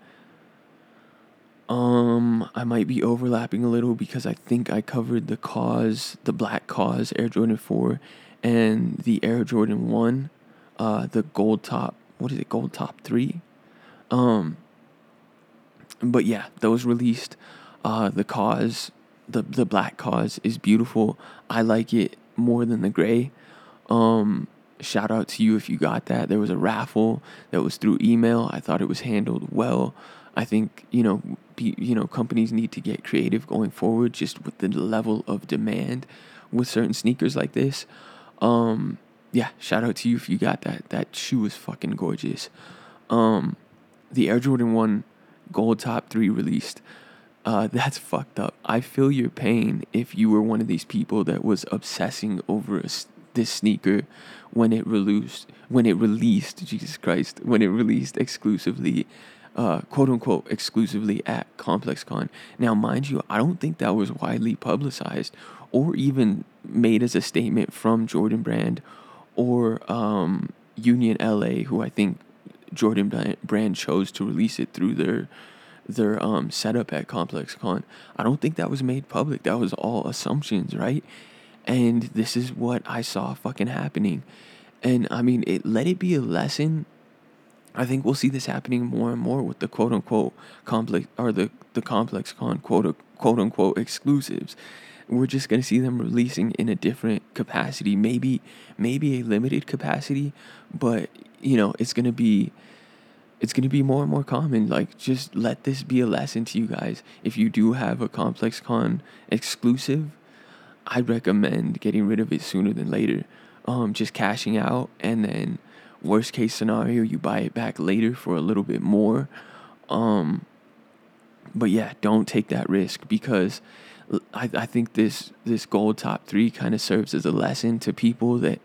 um, I might be overlapping a little because I think I covered the KAWS, the black KAWS, Air Jordan 4 and the Air Jordan 1, uh, the gold top, what is it, gold top 3? Um, but yeah, those released. Uh, the KAWS, the, the black KAWS is beautiful. I like it more than the gray. Um, shout out to you if you got that. There was a raffle that was through email. I thought it was handled well. I think, you know, be, you know, companies need to get creative going forward just with the level of demand with certain sneakers like this. Um, yeah, shout out to you if you got that. That shoe is fucking gorgeous. Um, the Air Jordan 1 Gold Top 3 released. Uh, that's fucked up. I feel your pain if you were one of these people that was obsessing over a, this sneaker when it released when it released Jesus Christ when it released exclusively uh, quote unquote exclusively at ComplexCon. Now, mind you, I don't think that was widely publicized or even made as a statement from Jordan Brand or um, Union LA, who I think Jordan Brand chose to release it through their their um, setup at Complex Con. I don't think that was made public. That was all assumptions, right? And this is what I saw fucking happening. And I mean, it let it be a lesson I think we'll see this happening more and more with the quote unquote complex or the, the complex con quote quote unquote exclusives. We're just gonna see them releasing in a different capacity, maybe maybe a limited capacity, but you know, it's gonna be it's gonna be more and more common. Like just let this be a lesson to you guys. If you do have a complex con exclusive, I'd recommend getting rid of it sooner than later. Um, just cashing out and then Worst case scenario, you buy it back later for a little bit more. Um, but yeah, don't take that risk because I, I think this this gold top three kind of serves as a lesson to people that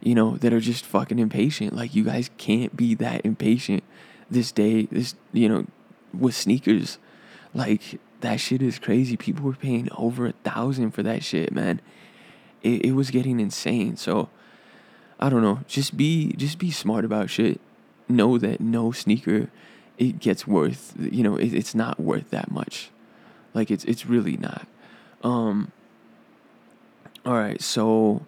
you know that are just fucking impatient. Like you guys can't be that impatient this day. This you know with sneakers, like that shit is crazy. People were paying over a thousand for that shit, man. It it was getting insane. So I don't know. Just be just be smart about shit. Know that no sneaker it gets worth you know it, it's not worth that much. Like it's it's really not. Um. All right, so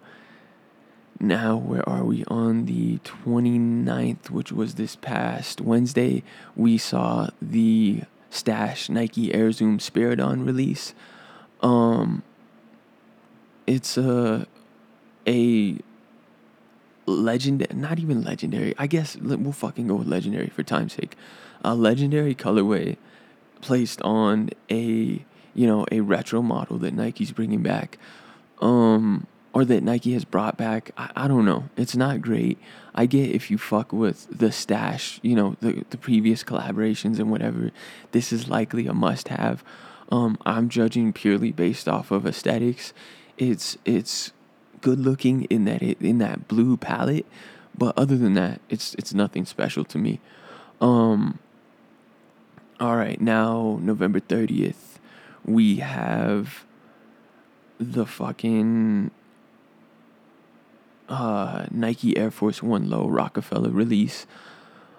now where are we on the 29th which was this past wednesday we saw the stash nike air zoom spiridon release um it's a a legend not even legendary i guess we'll fucking go with legendary for time's sake a legendary colorway placed on a you know a retro model that nike's bringing back um or that Nike has brought back. I, I don't know. It's not great. I get if you fuck with the stash, you know, the, the previous collaborations and whatever, this is likely a must have. Um, I'm judging purely based off of aesthetics. It's it's good looking in that it, in that blue palette, but other than that, it's it's nothing special to me. Um, all right, now November 30th, we have the fucking uh, Nike Air Force One Low Rockefeller release.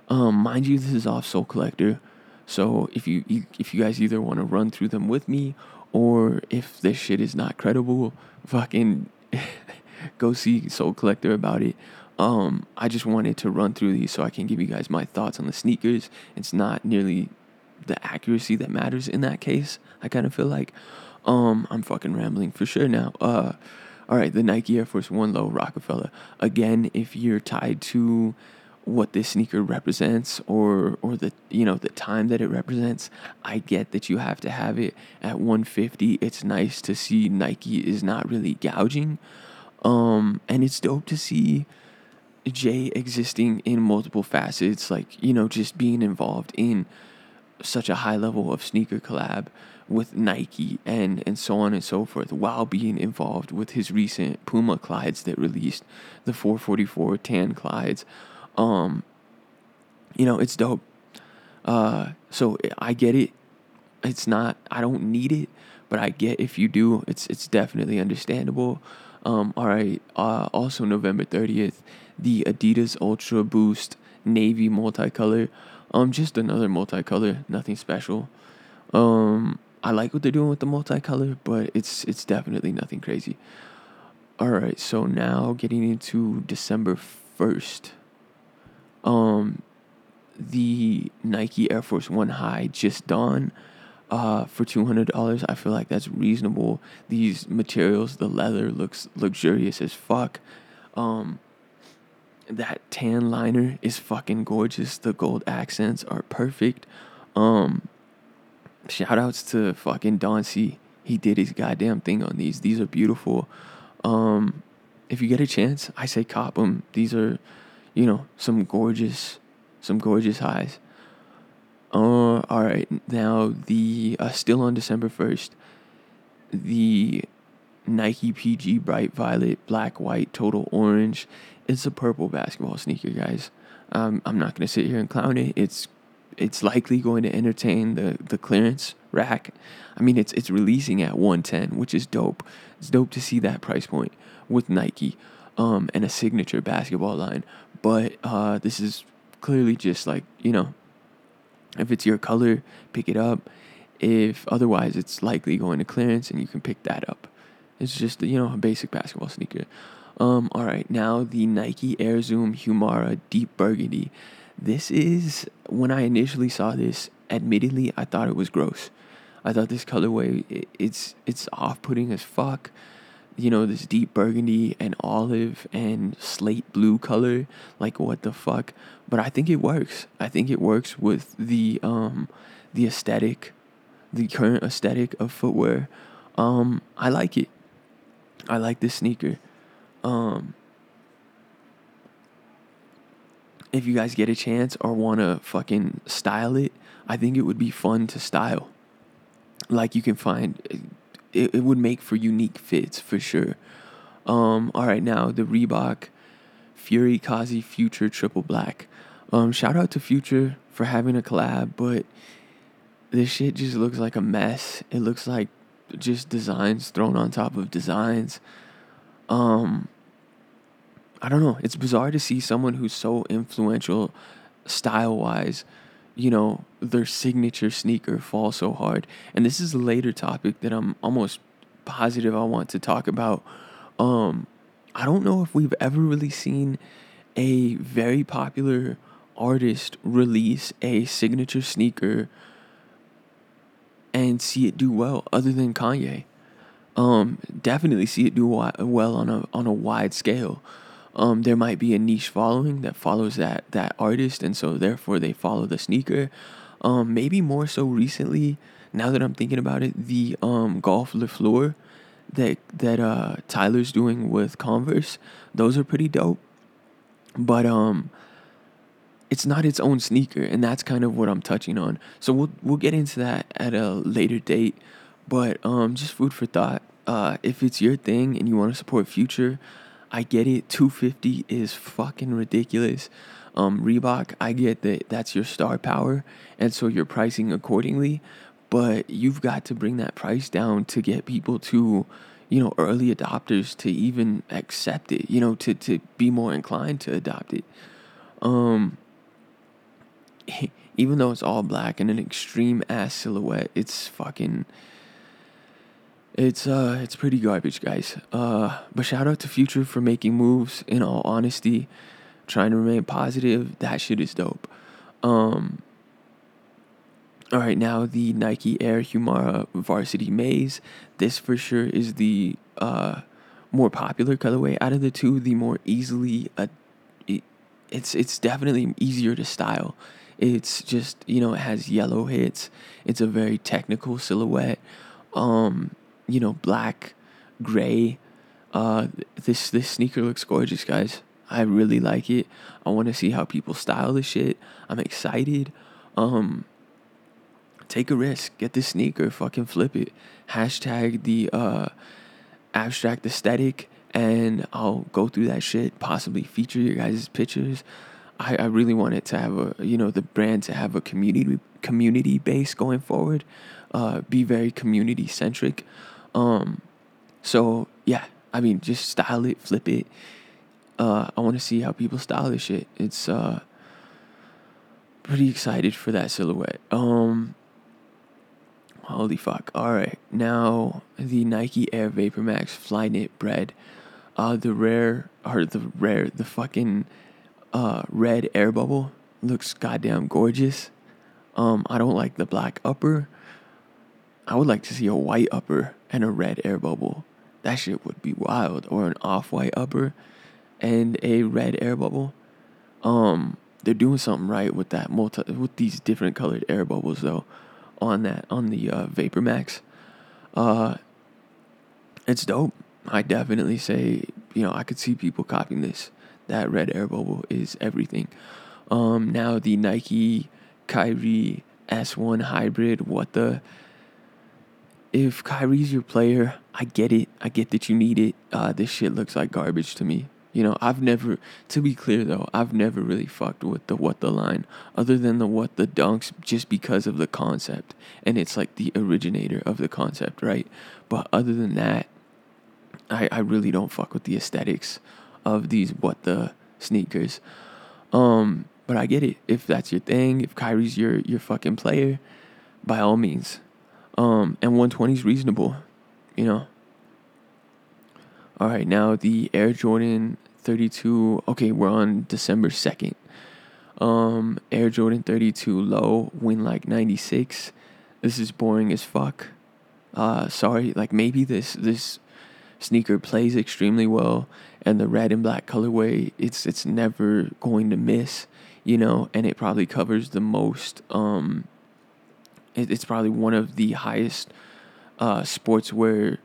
Um, mind you, this is off Sole Collector, so if you if you guys either want to run through them with me, or if this shit is not credible, fucking go see Sole Collector about it. Um, I just wanted to run through these so I can give you guys my thoughts on the sneakers. It's not nearly the accuracy that matters in that case. I kind of feel like, um, I'm fucking rambling for sure now. Uh, all right, the Nike Air Force One Low Rockefeller. Again, if you're tied to what this sneaker represents or or the you know the time that it represents, I get that you have to have it at 150. It's nice to see Nike is not really gouging. Um and it's dope to see Jay existing in multiple facets like, you know, just being involved in such a high level of sneaker collab with Nike and, and so on and so forth while being involved with his recent Puma Clydes that released the 444 tan Clydes. Um, you know, it's dope. Uh, so I get it. It's not, I don't need it, but I get if you do, it's, it's definitely understandable. Um, all right. Uh, also November 30th, the Adidas Ultra Boost Navy multicolor. Um, just another multicolor, nothing special. Um, I like what they're doing with the multicolor, but it's it's definitely nothing crazy. All right, so now getting into December first, um, the Nike Air Force One High Just Don. Uh, for two hundred dollars, I feel like that's reasonable. These materials, the leather looks luxurious as fuck. Um, that tan liner is fucking gorgeous. The gold accents are perfect. Um, shout outs to fucking Don C. He did his goddamn thing on these. These are beautiful. Um, if you get a chance, I say cop them. These are, you know, some gorgeous, some gorgeous highs. Uh, all right. Now the uh, still on December first, the Nike PG Bright Violet Black White Total Orange. It's a purple basketball sneaker, guys. Um, I'm not gonna sit here and clown it. It's it's likely going to entertain the the clearance rack. I mean, it's it's releasing at 110, which is dope. It's dope to see that price point with Nike, um, and a signature basketball line. But uh, this is clearly just like you know, if it's your color, pick it up. If otherwise, it's likely going to clearance, and you can pick that up. It's just you know a basic basketball sneaker. Um, all right, now the Nike Air Zoom Humara Deep Burgundy. This is when I initially saw this. Admittedly, I thought it was gross. I thought this colorway it's it's off-putting as fuck. You know this deep burgundy and olive and slate blue color. Like what the fuck? But I think it works. I think it works with the um the aesthetic, the current aesthetic of footwear. Um, I like it. I like this sneaker. Um, if you guys get a chance or want to fucking style it, I think it would be fun to style. like you can find it, it would make for unique fits for sure. Um, all right, now the Reebok Furikaze Future Triple Black. Um, shout out to Future for having a collab, but this shit just looks like a mess. It looks like just designs thrown on top of designs. Um, I don't know. It's bizarre to see someone who's so influential style wise, you know, their signature sneaker fall so hard. And this is a later topic that I'm almost positive I want to talk about. Um, I don't know if we've ever really seen a very popular artist release a signature sneaker and see it do well other than Kanye. Um, definitely see it do well on a on a wide scale. Um, there might be a niche following that follows that that artist, and so therefore they follow the sneaker. Um, maybe more so recently. Now that I'm thinking about it, the um Golf Le Fleur that that uh Tyler's doing with Converse, those are pretty dope. But um it's not its own sneaker and that's kind of what I'm touching on. So we'll we'll get into that at a later date, but um just food for thought. Uh if it's your thing and you want to support Future, I get it. 250 is fucking ridiculous. Um Reebok, I get that that's your star power and so you're pricing accordingly, but you've got to bring that price down to get people to you know early adopters to even accept it you know to to be more inclined to adopt it um even though it's all black and an extreme ass silhouette, it's fucking it's uh it's pretty garbage, guys. Uh but shout out to Future for making moves in all honesty, trying to remain positive. That shit is dope. Um all right, now the Nike Air Humara Varsity Maize. This for sure is the uh more popular colorway out of the two, the more easily uh, it, it's it's definitely easier to style it's just, you know, it has yellow hits. It's a very technical silhouette. Um, you know, black, gray. Uh, this this sneaker looks gorgeous, guys. I really like it. I want to see how people style this shit. I'm excited. Um, take a risk. Get this sneaker. Fucking flip it. Hashtag the uh, abstract aesthetic, and I'll go through that shit. Possibly feature your guys' pictures. I, I really wanted to have a you know the brand to have a community community base going forward, uh, be very community centric. Um, so yeah, I mean just style it, flip it. Uh, I want to see how people style this shit. It's uh, pretty excited for that silhouette. Um, holy fuck! All right, now the Nike Air Vapor Max Flyknit Bread, uh, the rare or the rare the fucking uh, red air bubble looks goddamn gorgeous. Um, I don't like the black upper. I would like to see a white upper and a red air bubble. That shit would be wild. Or an off white upper and a red air bubble. Um, they're doing something right with that multi with these different colored air bubbles though, on that on the uh, Vapor Max. Uh, it's dope. I definitely say you know I could see people copying this that red air bubble is everything. Um, now the Nike Kyrie S1 hybrid, what the? If Kyrie's your player, I get it. I get that you need it. Uh, this shit looks like garbage to me. You know, I've never, to be clear though, I've never really fucked with the what the line, other than the what the dunks, just because of the concept, and it's like the originator of the concept, right? But other than that, I I really don't fuck with the aesthetics of these what the sneakers. Um, but I get it. If that's your thing, if Kyrie's your your fucking player, by all means. Um, and 120 is reasonable, you know. All right, now the Air Jordan 32. Okay, we're on December 2nd. Um, Air Jordan 32 low, win like 96. This is boring as fuck. Uh, sorry, like maybe this this sneaker plays extremely well and the red and black colorway it's it's never going to miss you know and it probably covers the most um it, it's probably one of the highest uh sportswear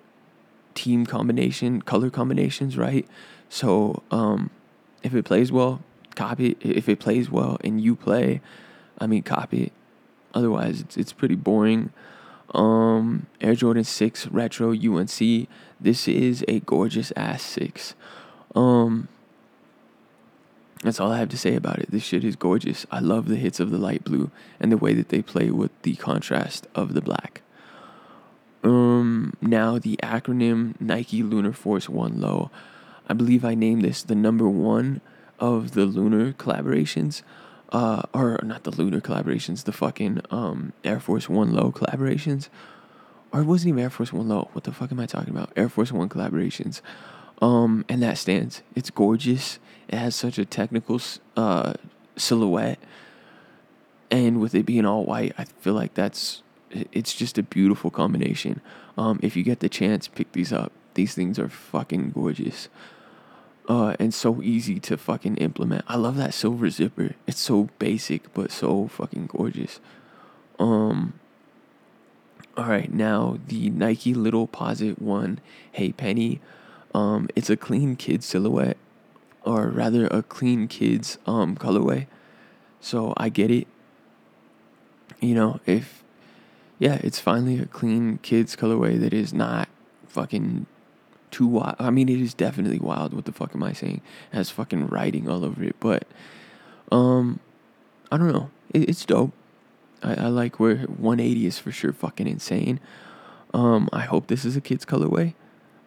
team combination color combinations right so um if it plays well copy if it plays well and you play i mean copy otherwise it's it's pretty boring Um, Air Jordan 6 Retro UNC. This is a gorgeous ass 6. Um, that's all I have to say about it. This shit is gorgeous. I love the hits of the light blue and the way that they play with the contrast of the black. Um, now the acronym Nike Lunar Force One Low. I believe I named this the number one of the lunar collaborations. Uh, or not the lunar collaborations, the fucking um Air Force One Low collaborations. Or it wasn't even Air Force One Low. What the fuck am I talking about? Air Force One collaborations. Um, and that stands. It's gorgeous. It has such a technical uh, silhouette, and with it being all white, I feel like that's it's just a beautiful combination. Um, if you get the chance, pick these up. These things are fucking gorgeous. Uh, and so easy to fucking implement. I love that silver zipper. It's so basic but so fucking gorgeous. Um all right, now the Nike Little Posite One Hey Penny. Um, it's a clean kid silhouette, or rather a clean kids um colorway. So I get it. You know, if yeah, it's finally a clean kids colorway that is not fucking too wild. I mean, it is definitely wild. What the fuck am I saying? It has fucking writing all over it, but um, I don't know. It, it's dope. I, I like where 180 is for sure fucking insane. Um, I hope this is a kids colorway,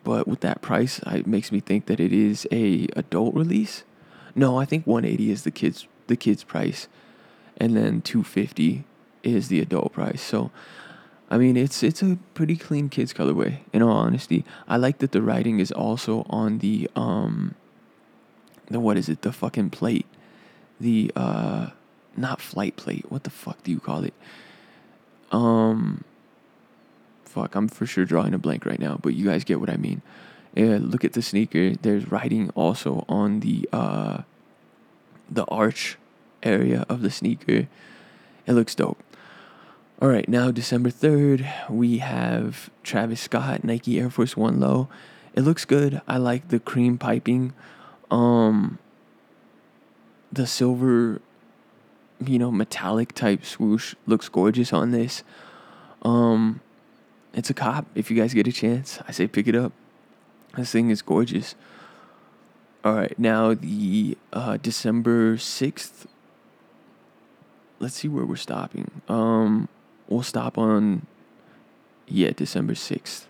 but with that price, it makes me think that it is a adult release. No, I think 180 is the kids the kids price, and then 250 is the adult price. So, I mean, it's it's a pretty clean kids colorway. In all honesty, I like that the writing is also on the um. The what is it? The fucking plate, the uh not flight plate. What the fuck do you call it? Um, fuck, I'm for sure drawing a blank right now, but you guys get what I mean. Yeah, look at the sneaker. There's writing also on the uh, the arch area of the sneaker. It looks dope. All right, now December 3rd, we have Travis Scott Nike Air Force 1 low. It looks good. I like the cream piping. Um the silver you know, metallic type swoosh looks gorgeous on this. Um, it's a cop. If you guys get a chance, I say pick it up. This thing is gorgeous. All right, now the uh, December sixth. Let's see where we're stopping. Um, we'll stop on, yeah, December sixth.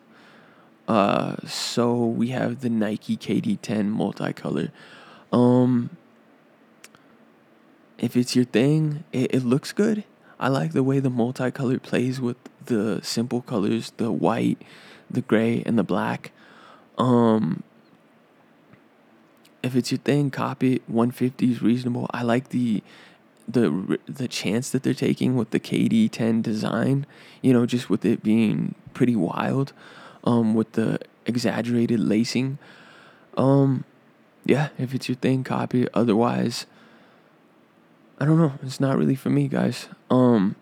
Uh, so we have the Nike KD10 multicolor. Um, if it's your thing, it, it looks good. I like the way the multicolor plays with the simple colors, the white, the gray, and the black. Um, if it's your thing, copy it. 150 is reasonable. I like the the the chance that they're taking with the KD10 design. You know, just with it being pretty wild, um, with the exaggerated lacing. Um, yeah, if it's your thing, copy it. Otherwise, I don't know. It's not really for me, guys. Um,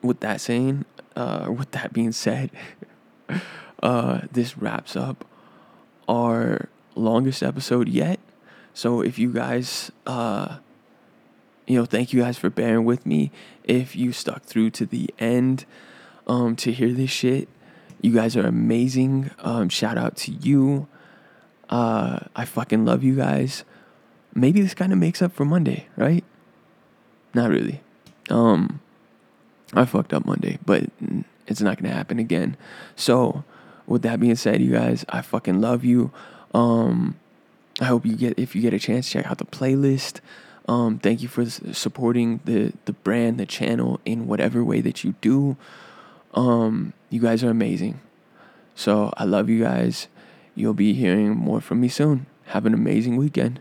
with that saying, uh, with that being said, uh, this wraps up our longest episode yet. So if you guys, uh, you know, thank you guys for bearing with me. If you stuck through to the end, um, to hear this shit, you guys are amazing. Um, shout out to you. Uh, I fucking love you guys maybe this kind of makes up for Monday, right? Not really. Um, I fucked up Monday, but it's not gonna happen again. So, with that being said, you guys, I fucking love you. Um, I hope you get if you get a chance, check out the playlist. Um, thank you for supporting the the brand, the channel in whatever way that you do. Um, you guys are amazing. So I love you guys. You'll be hearing more from me soon. Have an amazing weekend.